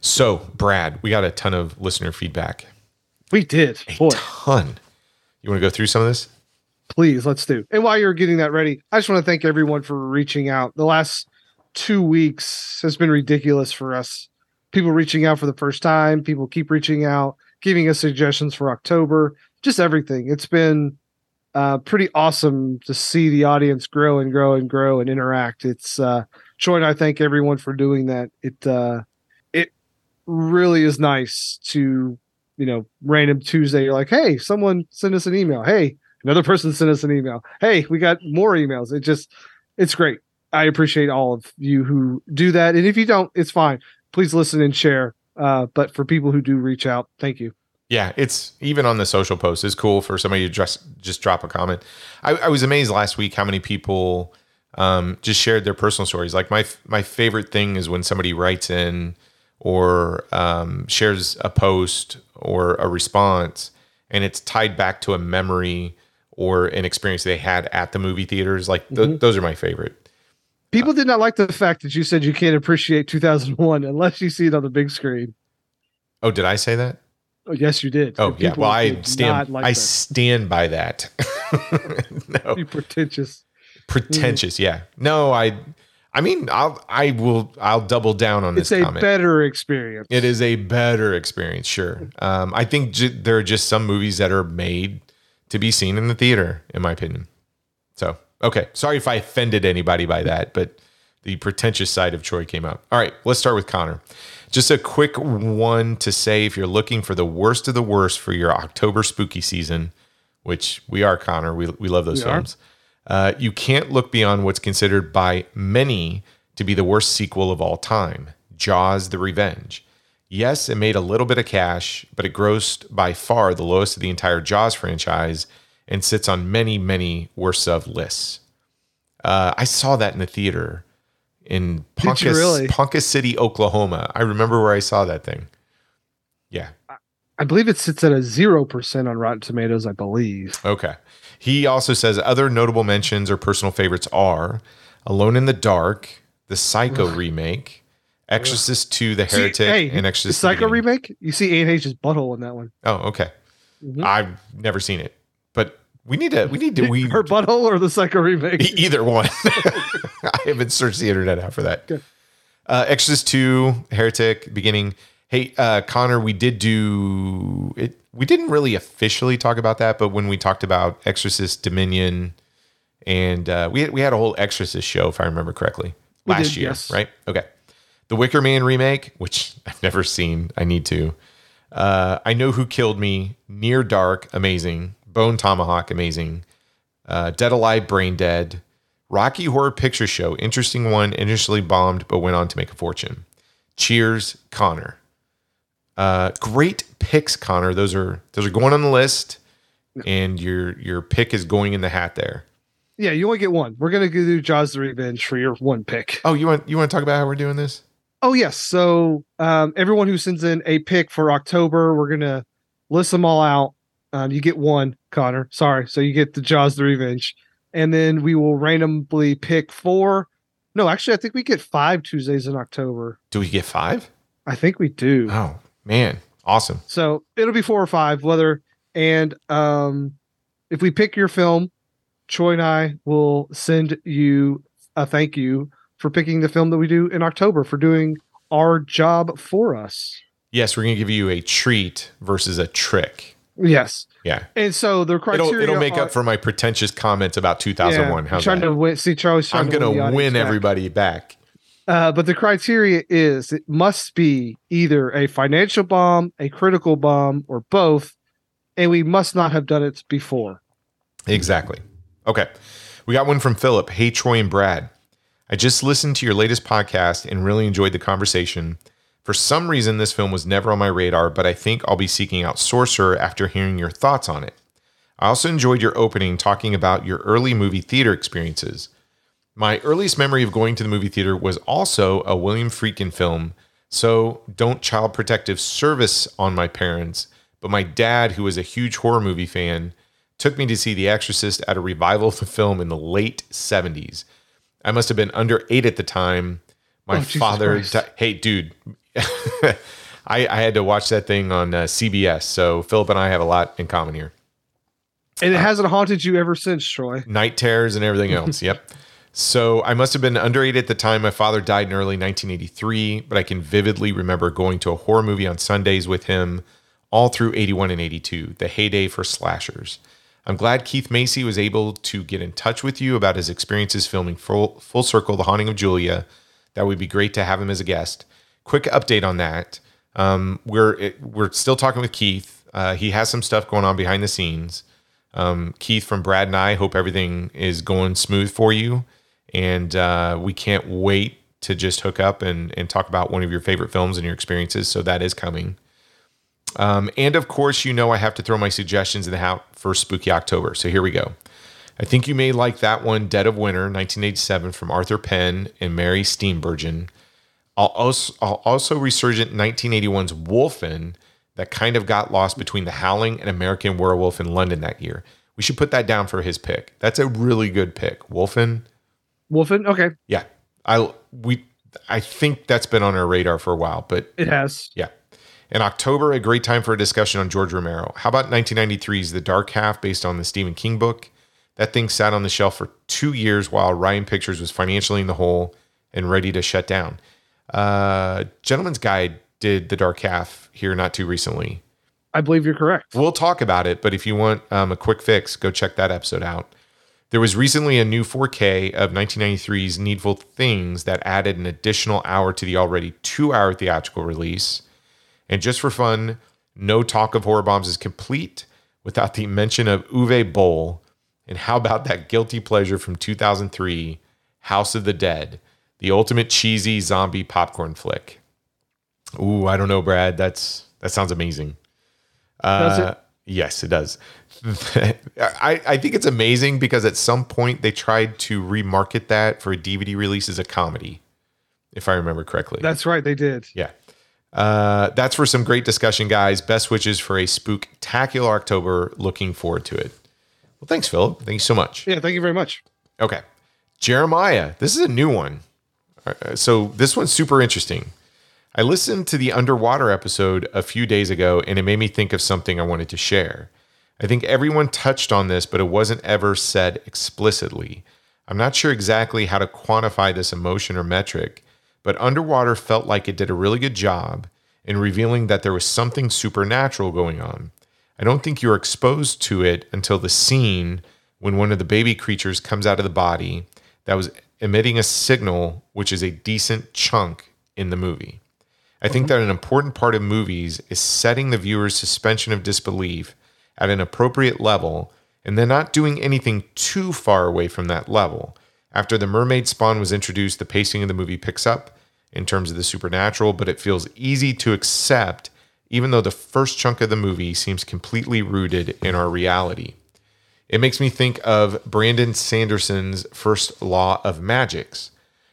So, Brad, we got a ton of listener feedback. We did. A Boy, ton. You want to go through some of this? Please let's do. And while you're getting that ready, I just want to thank everyone for reaching out. The last two weeks has been ridiculous for us. People reaching out for the first time, people keep reaching out, giving us suggestions for October, just everything. It's been uh, pretty awesome to see the audience grow and grow and grow and interact. It's uh, Troy and I thank everyone for doing that. It uh, it really is nice to you know random Tuesday. You're like, hey, someone send us an email. Hey, another person sent us an email. Hey, we got more emails. It just it's great. I appreciate all of you who do that. And if you don't, it's fine. Please listen and share. Uh, but for people who do reach out, thank you. Yeah, it's even on the social post. It's cool for somebody to just just drop a comment. I, I was amazed last week how many people um, just shared their personal stories. Like my my favorite thing is when somebody writes in or um, shares a post or a response, and it's tied back to a memory or an experience they had at the movie theaters. Like th- those are my favorite. People did not like the fact that you said you can't appreciate 2001 unless you see it on the big screen. Oh, did I say that? Oh, yes, you did. Oh, yeah. Well, I stand. like I that. stand by that. no, You pretentious. pretentious. Yeah. No, I. I mean, I'll. I will. I'll double down on It's this It's a comment. better experience. It is a better experience, sure. Um, I think j- there are just some movies that are made to be seen in the theater, in my opinion. So, okay. Sorry if I offended anybody by that, but the pretentious side of Troy came out. All right, let's start with Connor. Just a quick one to say if you're looking for the worst of the worst for your October spooky season, which we are, Connor, we, we love those We films. Uh, you can't look beyond what's considered by many to be the worst sequel of all time Jaws the Revenge. Yes, it made a little bit of cash, but it grossed by far the lowest of the entire Jaws franchise and sits on many, many worst of lists. Uh, I saw that in the theater in Ponca, really? Ponca City, Oklahoma. I remember where I saw that thing. Yeah. I believe it sits at a zero percent on Rotten Tomatoes. I believe. Okay. He also says other notable mentions or personal favorites are Alone in the Dark, the Psycho remake, Exorcist 2, The See, Heretic, hey, and Exorcist. Psycho Beginning. remake. You see Anne Heche's butthole in that one. Oh, okay. Mhm. I've never seen it, but we need to. We need to. We Her butthole or the Psycho remake. E- either one. I haven't searched the internet out for that. Good. Uh, Exorcist 2, Heretic, beginning. Hey, uh, Connor, we did do it. We didn't really officially talk about that, but when we talked about Exorcist Dominion, and uh, we, we had a whole Exorcist show, if I remember correctly, We last did, year, yes. right? Okay. The Wicker Man remake, which I've never seen. I need to. Uh, I Know Who Killed Me, Near Dark, amazing. Bone Tomahawk, amazing. Uh, Dead Alive, Brain Dead. Rocky Horror Picture Show, interesting one, initially bombed but went on to make a fortune. Cheers, Connor. Uh, great picks, Connor. Those are those are going on the list, and your your pick is going in the hat there. Yeah, you only get one. We're gonna do Jaws the Revenge for your one pick. Oh, you want you want to talk about how we're doing this? Oh yes. So um, everyone who sends in a pick for October, we're gonna list them all out. Um, you get one, Connor. Sorry. So you get the Jaws the Revenge, and then we will randomly pick four. No, actually, I think we get five Tuesdays in October. Do we get five? I think we do. Oh man, awesome. So it'll be four or five, whether and um if we pick your film, Troy and I will send you a thank you for picking the film that we do in October for doing our job for us. Yes, we're gonna give you a treat versus a trick. Yes. Yeah, And so the criteria it'll it'll make are- up for my pretentious comments about 2001. Yeah, How's trying that? to win. See, Charlie's trying I'm gonna the win, audience back. everybody back. Uh, but the criteria is it must be either a financial bomb, a critical bomb, or both, and we must not have done it before. Exactly. Okay. We got one from Philip. Hey, Troy and Brad. I just listened to your latest podcast and really enjoyed the conversation. For some reason, this film was never on my radar, but I think I'll be seeking out Sorcerer after hearing your thoughts on it. I also enjoyed your opening talking about your early movie theater experiences. My earliest memory of going to the movie theater was also a William Friedkin film, so don't child protective service on my parents, but my dad, who was a huge horror movie fan, took me to see The Exorcist at a revival of the film in the late 70s. I must have been under eight at the time. My Oh, father, di- hey, dude, I, I had to watch that thing on uh, CBS. So Philip and I have a lot in common here. And it hasn't haunted you ever since, Troy. Night terrors and everything else. yep. So I must have been under eight at the time. My father died in early 1983, but I can vividly remember going to a horror movie on Sundays with him all through 81 and 82, the heyday for slashers. I'm glad Keith Macy was able to get in touch with you about his experiences filming Full, Full Circle, The Haunting of Julia. That would be great to have him as a guest. Quick update on that. Um, we're we're still talking with Keith. Uh, he has some stuff going on behind the scenes. Um, Keith from Brad and I hope everything is going smooth for you, and uh, we can't wait to just hook up and and talk about one of your favorite films and your experiences. So that is coming. Um, and of course, you know I have to throw my suggestions in the hat for Spooky October. So here we go. I think you may like that one, Dead of Winter, 1987, from Arthur Penn and Mary Steenburgen. I'll also, I'll also resurgent 1981's Wolfen that kind of got lost between The Howling and American Werewolf in London that year. We should put that down for his pick. That's a really good pick. Wolfen, Wolfen? Okay. yeah. I we I think that's been on our radar for a while, but It has. yeah. In October, a great time for a discussion on George Romero. How about 1993's The Dark Half, based on the Stephen King book? That thing sat on the shelf for two years while Orion Pictures was financially in the hole and ready to shut down. Uh, Gentleman's Guide did The Dark Half here not too recently. I believe you're correct. We'll talk about it, but if you want um, a quick fix, go check that episode out. There was recently a new 4K of 1993's Needful Things that added an additional hour to the already two hour theatrical release. And just for fun, no talk of horror bombs is complete without the mention of Uwe Boll. And how about that guilty pleasure from 2003, House of the Dead, the ultimate cheesy zombie popcorn flick? Ooh, I don't know, Brad. That's that sounds amazing. Does Uh, it? Yes, it does. I, I think it's amazing because at some point they tried to remarket that for a DVD release as a comedy, if I remember correctly. That's right. They did. yeah. Uh, that's for some great discussion, guys. Best wishes for a spooktacular October. Looking forward to it. Well, thanks, Philip. Thank you so much. Yeah, thank you very much. Okay. Jeremiah. This is a new one. Uh, So this one's super interesting. I listened to the underwater episode a few days ago and it made me think of something I wanted to share. I think everyone touched on this, but it wasn't ever said explicitly. I'm not sure exactly how to quantify this emotion or metric, but underwater felt like it did a really good job in revealing that there was something supernatural going on. I don't think you're exposed to it until the scene when one of the baby creatures comes out of the body that was emitting a signal, which is a decent chunk in the movie. I think that an important part of movies is setting the viewer's suspension of disbelief at an appropriate level and then not doing anything too far away from that level. After the mermaid spawn was introduced, the pacing of the movie picks up in terms of the supernatural, but it feels easy to accept, even though the first chunk of the movie seems completely rooted in our reality. It makes me think of Brandon Sanderson's first law of magics.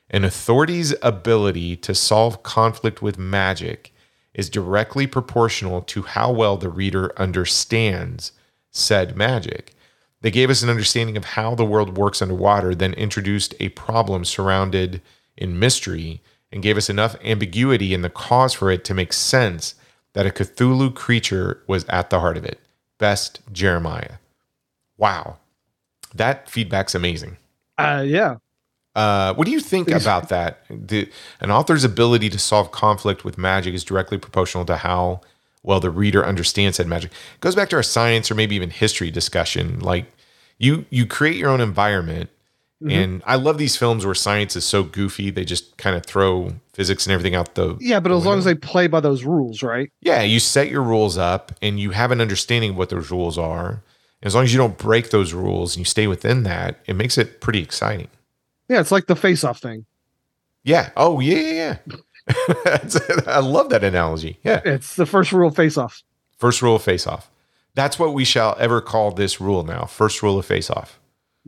An authority's ability to solve conflict with magic is directly proportional to how well the reader understands said magic. They gave us an understanding of how the world works underwater, then introduced a problem surrounded in mystery and gave us enough ambiguity in the cause for it to make sense that a Cthulhu creature was at the heart of it. Best Jeremiah. Wow. That feedback's amazing. Uh, yeah. Uh, what do you think about that? The, an author's ability to solve conflict with magic is directly proportional to how well the reader understands that magic. It goes back to our science or maybe even history discussion. Like you, you create your own environment, mm-hmm. and I love these films where science is so goofy they just kind of throw physics and everything out the Yeah, but as long as they play by those rules, right? Yeah, you set your rules up and you have an understanding of what those rules are. As long as you don't break those rules and you stay within that, it makes it pretty exciting. Yeah, it's like the face-off thing. Yeah. Oh, yeah, yeah, yeah. I love that analogy. Yeah. It's the first rule of face-off. First rule of face off. That's what we shall ever call this rule now. First rule of face off.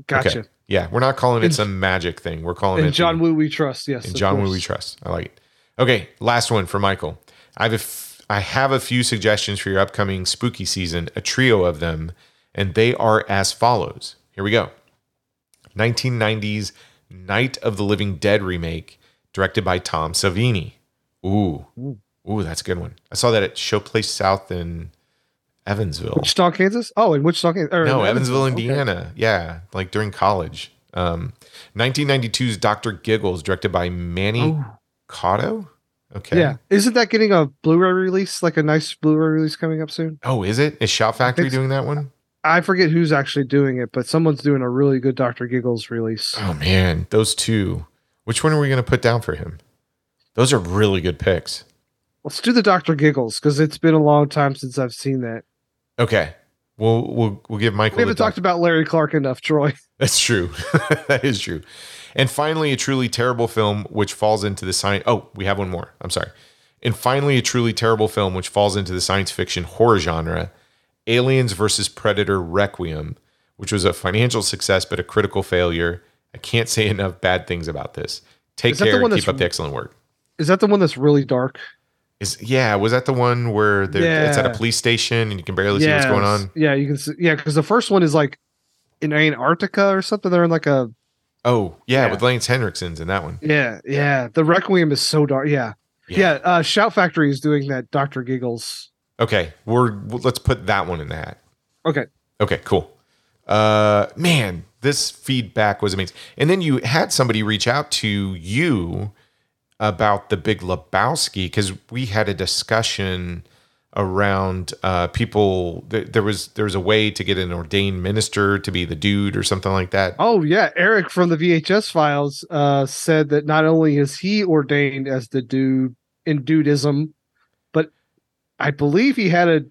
Gotcha. Yeah. We're not calling it some magic thing. We're calling And it John Woo we trust. Yes. in of John Woo we trust. I like it. Okay, last one for Michael. I have a f- I have a few suggestions for your upcoming spooky season, a trio of them, and they are as follows. Here we go. 1990s Night of the Living Dead remake, directed by Tom Savini. Ooh, ooh, that's a good one. I saw that at Showplace South in Evansville. Wichita, Kansas. Oh, in Wichita, Kansas. or No, Evansville, Okay. Indiana. Yeah, like during college. Um, 1992's Dr. Giggles, directed by Manny Coto. Okay. Oh. Yeah, isn't that getting a Blu-ray release? Like a nice Blu-ray release coming up soon? Oh, is it? Is Shout Factory doing that one? I forget who's actually doing it, but someone's doing a really good Doctor Giggles release. Oh man, those two. Which one are we going to put down for him? Those are really good picks. Let's do the Doctor Giggles because it's been a long time since I've seen that. Okay. We'll we'll we'll give Michael We haven't talked about Larry Clark enough, Troy. That's true. that is true. And finally, a truly terrible film which falls into the science. Oh, we have one more. I'm sorry. And finally, a truly terrible film which falls into the science fiction horror genre Aliens versus Predator Requiem, which was a financial success but a critical failure. I can't say enough bad things about this. Take care. Keep up the excellent work. Is that the one that's really dark? Is yeah, was that the one where they're it's at a police station and you can barely see what's going on? Yeah, you can see. Yeah, because the first one is like in Antarctica or something. They're in like a Oh, yeah, Yeah. with Lance Henriksen's in that one. yeah, yeah. The Requiem is so dark. Yeah, Yeah. yeah. uh, Shout Factory is doing that. Doctor Giggles. Okay, we're let's put that one in the hat. Okay. Okay, cool. Uh man, this feedback was amazing. And then you had somebody reach out to you about the Big Lebowski because we had a discussion around uh people th- there was there was a way to get an ordained minister to be the dude or something like that. Oh yeah, Eric from the VHS files uh, said that not only is he ordained as the dude in dudism, but I believe he had a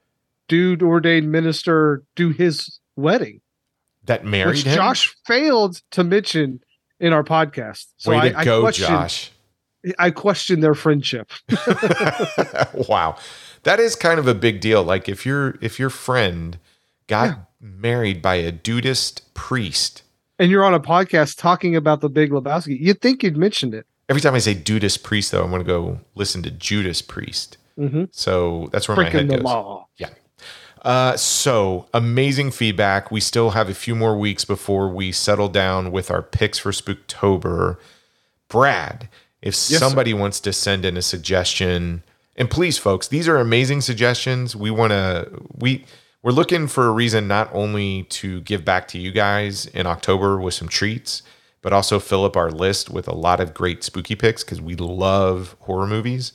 dude ordained minister do his wedding, That married which him. Josh failed to mention in our podcast. So Way to I go, question, Josh. I question their friendship. wow. That is kind of a big deal. Like if your if your friend got Yeah. married by a dudist priest. And you're on a podcast talking about the Big Lebowski. You'd think you'd mentioned it. Every time I say dudist priest though, I'm going to go listen to Judas Priest. Mm-hmm. So that's where my Breaking head goes. law. Uh, so amazing feedback. We still have a few more weeks before we settle down with our picks for Spooktober. Brad, if sir. somebody wants to send in a suggestion, and please, folks, these are amazing suggestions. We want to we we're looking for a reason not only to give back to you guys in October with some treats, but also fill up our list with a lot of great spooky picks because we love horror movies.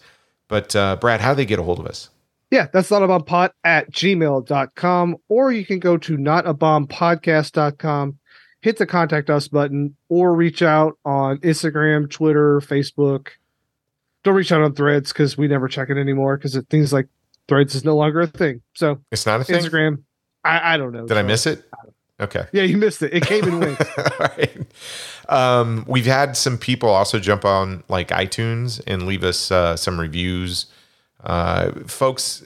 But uh, Brad, how do they get a hold of us? Yeah, that's not a bomb pot at gmail.com, or you can go to notabombpodcast.com, hit the contact us button, or reach out on Instagram, Twitter, Facebook. Don't reach out on threads because we never check it anymore because it things like threads is no longer a thing. So It's not a thing. Instagram, I, I don't know. Did I miss it? Okay. Yeah, you missed it. It came and went. All right. Um, we've had some people also jump on like iTunes and leave us uh, some reviews. Uh, folks,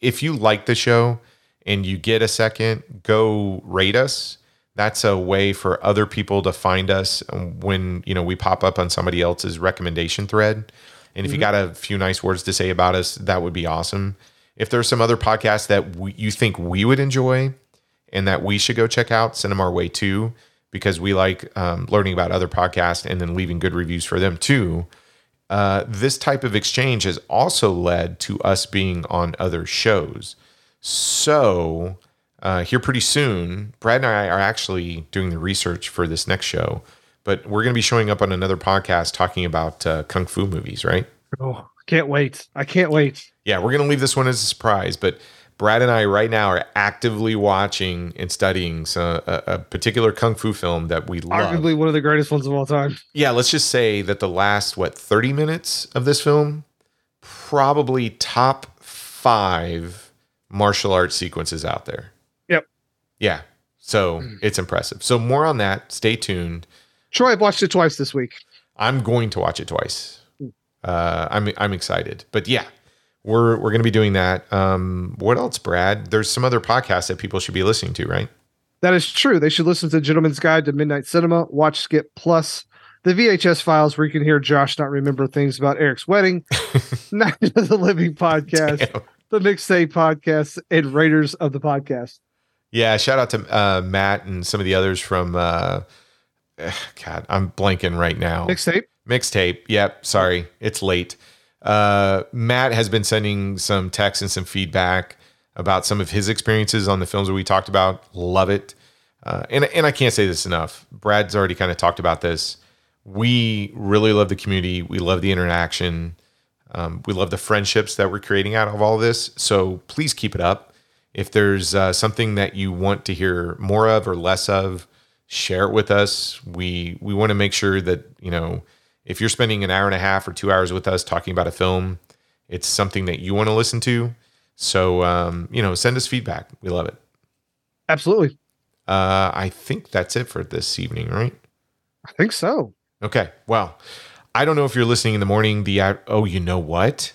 if you like the show and you get a second, go rate us. That's a way for other people to find us when you know we pop up on somebody else's recommendation thread. And if you got a few nice words to say about us, that would be awesome. If there's some other podcasts that we, you think we would enjoy and that we should go check out, send them our way too, because we like um, learning about other podcasts and then leaving good reviews for them too. Uh, this type of exchange has also led to us being on other shows. So, uh, here pretty soon, Brad and I are actually doing the research for this next show, but we're going to be showing up on another podcast talking about uh, kung fu movies, right? oh, can't wait. I can't wait. Yeah, we're going to leave this one as a surprise, but Brad and I right now are actively watching and studying so, a, a particular kung fu film that we love. Arguably one of the greatest ones of all time. Yeah, let's just say that the last what 30 minutes of this film probably top 5 martial arts sequences out there. Yeah. So, it's impressive. So more on that, stay tuned. Troy, I've watched it twice this week. I'm going to watch it twice. Uh, I'm I'm excited, but yeah, we're we're going to be doing that. Um, what else, Brad? There's some other podcasts that people should be listening to, right? That is true. They should listen to Gentleman's Guide to Midnight Cinema, watch Skip Plus, the VHS files where you can hear Josh not remember things about Eric's wedding, Night of the Living podcast, Damn. the Mixtape podcast, and Raiders of the podcast. Yeah, shout out to uh, Matt and some of the others from. Uh, God, I'm blanking right now. Mixtape. Mixtape. Yep. Sorry, it's late. Uh, Matt has been sending some texts and some feedback about some of his experiences on the films that we talked about. Love it. Uh, and and I can't say this enough. Brad's already kind of talked about this. We really love the community. We love the interaction. Um, we love the friendships that we're creating out of all this. So please keep it up. If there's uh, something that you want to hear more of or less of, share it with us. We we want to make sure that you know if you're spending an hour and a half or two hours with us talking about a film, it's something that you want to listen to. So um, you know, send us feedback. We love it. Absolutely. Uh, I think that's it for this evening, right? I think so. Okay. Well, I don't know if you're listening in the morning. The uh, oh, you know what?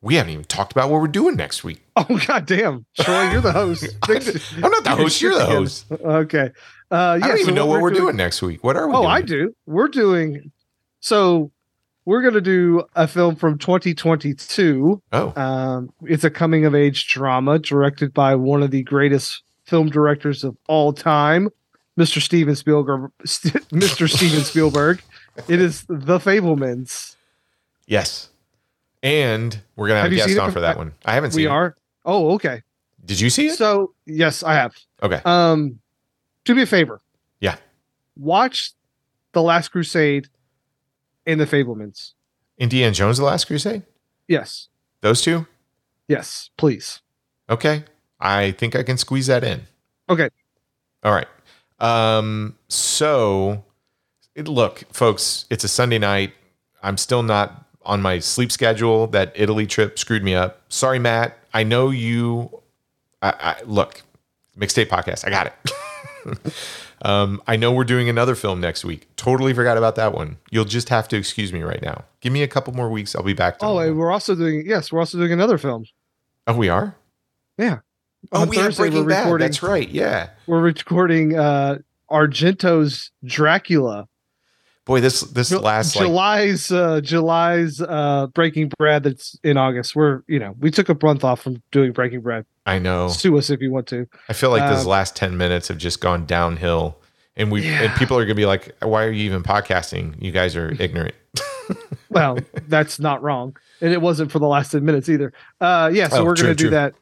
We haven't even talked about what we're doing next week. Oh god damn. Troy, you're the host. I'm not the host. You're the host. Okay. Uh yeah, I don't so even know what we're doing- doing next week. What are we? Oh, doing? I do. We're doing so we're gonna do a film from 2022. Oh, Um, it's a coming of age drama directed by one of the greatest film directors of all time, Mr. Steven Spielberg. Mr. Steven Spielberg. It is The Fabelmans. yes. And we're gonna have, Have a guest on for that one. I haven't seen. We it. are. Oh, okay. Did you see it? So yes, I have. Okay. Um, do me a favor. Yeah. Watch The Last Crusade and The Fabelmans. Indiana Jones: The Last Crusade. Yes. Those two. Yes, please. Okay. I think I can squeeze that in. Okay. All right. Um, so it, look, folks, it's a Sunday night. I'm still not on my sleep schedule. That Italy trip screwed me up. Sorry, Matt. I know you. I, I look, mixtape podcast. I got it. um, I know we're doing another film next week. Totally forgot about that one. You'll just have to excuse me right now. Give me a couple more weeks. I'll be back. Oh, and we're also doing yes, we're also doing another film. oh, we are. Yeah. Oh, On we Thursday, Breaking we're Bad. recording- That's right. Yeah. We're recording uh Argento's Dracula. Boy, this this Ju- last like July's uh July's uh Breaking Bread that's in August. We're you know we took a month off from doing Breaking Bread. I know. Sue us if you want to. I feel like those Um, last 10 minutes have just gone downhill. And we and people are gonna be like, why are you even podcasting? You guys are ignorant. Well, that's not wrong, and it wasn't for the last ten minutes either. Uh, yeah, so Oh, we're true, gonna do true. that.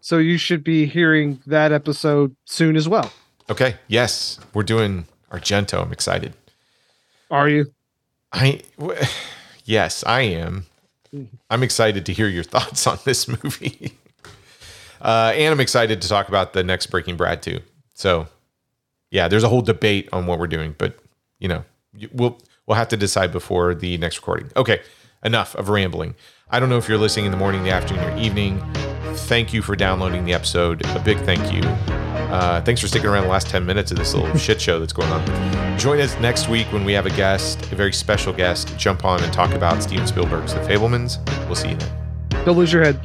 So you should be hearing that episode soon as well. Okay. Yes. We're doing Argento. I'm excited. Are you? I w- yes, I am. I'm excited to hear your thoughts on this movie. Uh, and I'm excited to talk about the next Breaking Brad too. So, yeah, there's a whole debate on what we're doing, but you know, we'll we'll have to decide before the next recording. Okay, enough of rambling. I don't know if you're listening in the morning, the afternoon, or evening. Thank you for downloading the episode. A big thank you. Uh, thanks for sticking around the last 10 minutes of this little shit show that's going on. Join us next week when we have a guest, a very special guest, jump on and talk about Steven Spielberg's The Fabelmans. We'll see you then. Don't lose your head.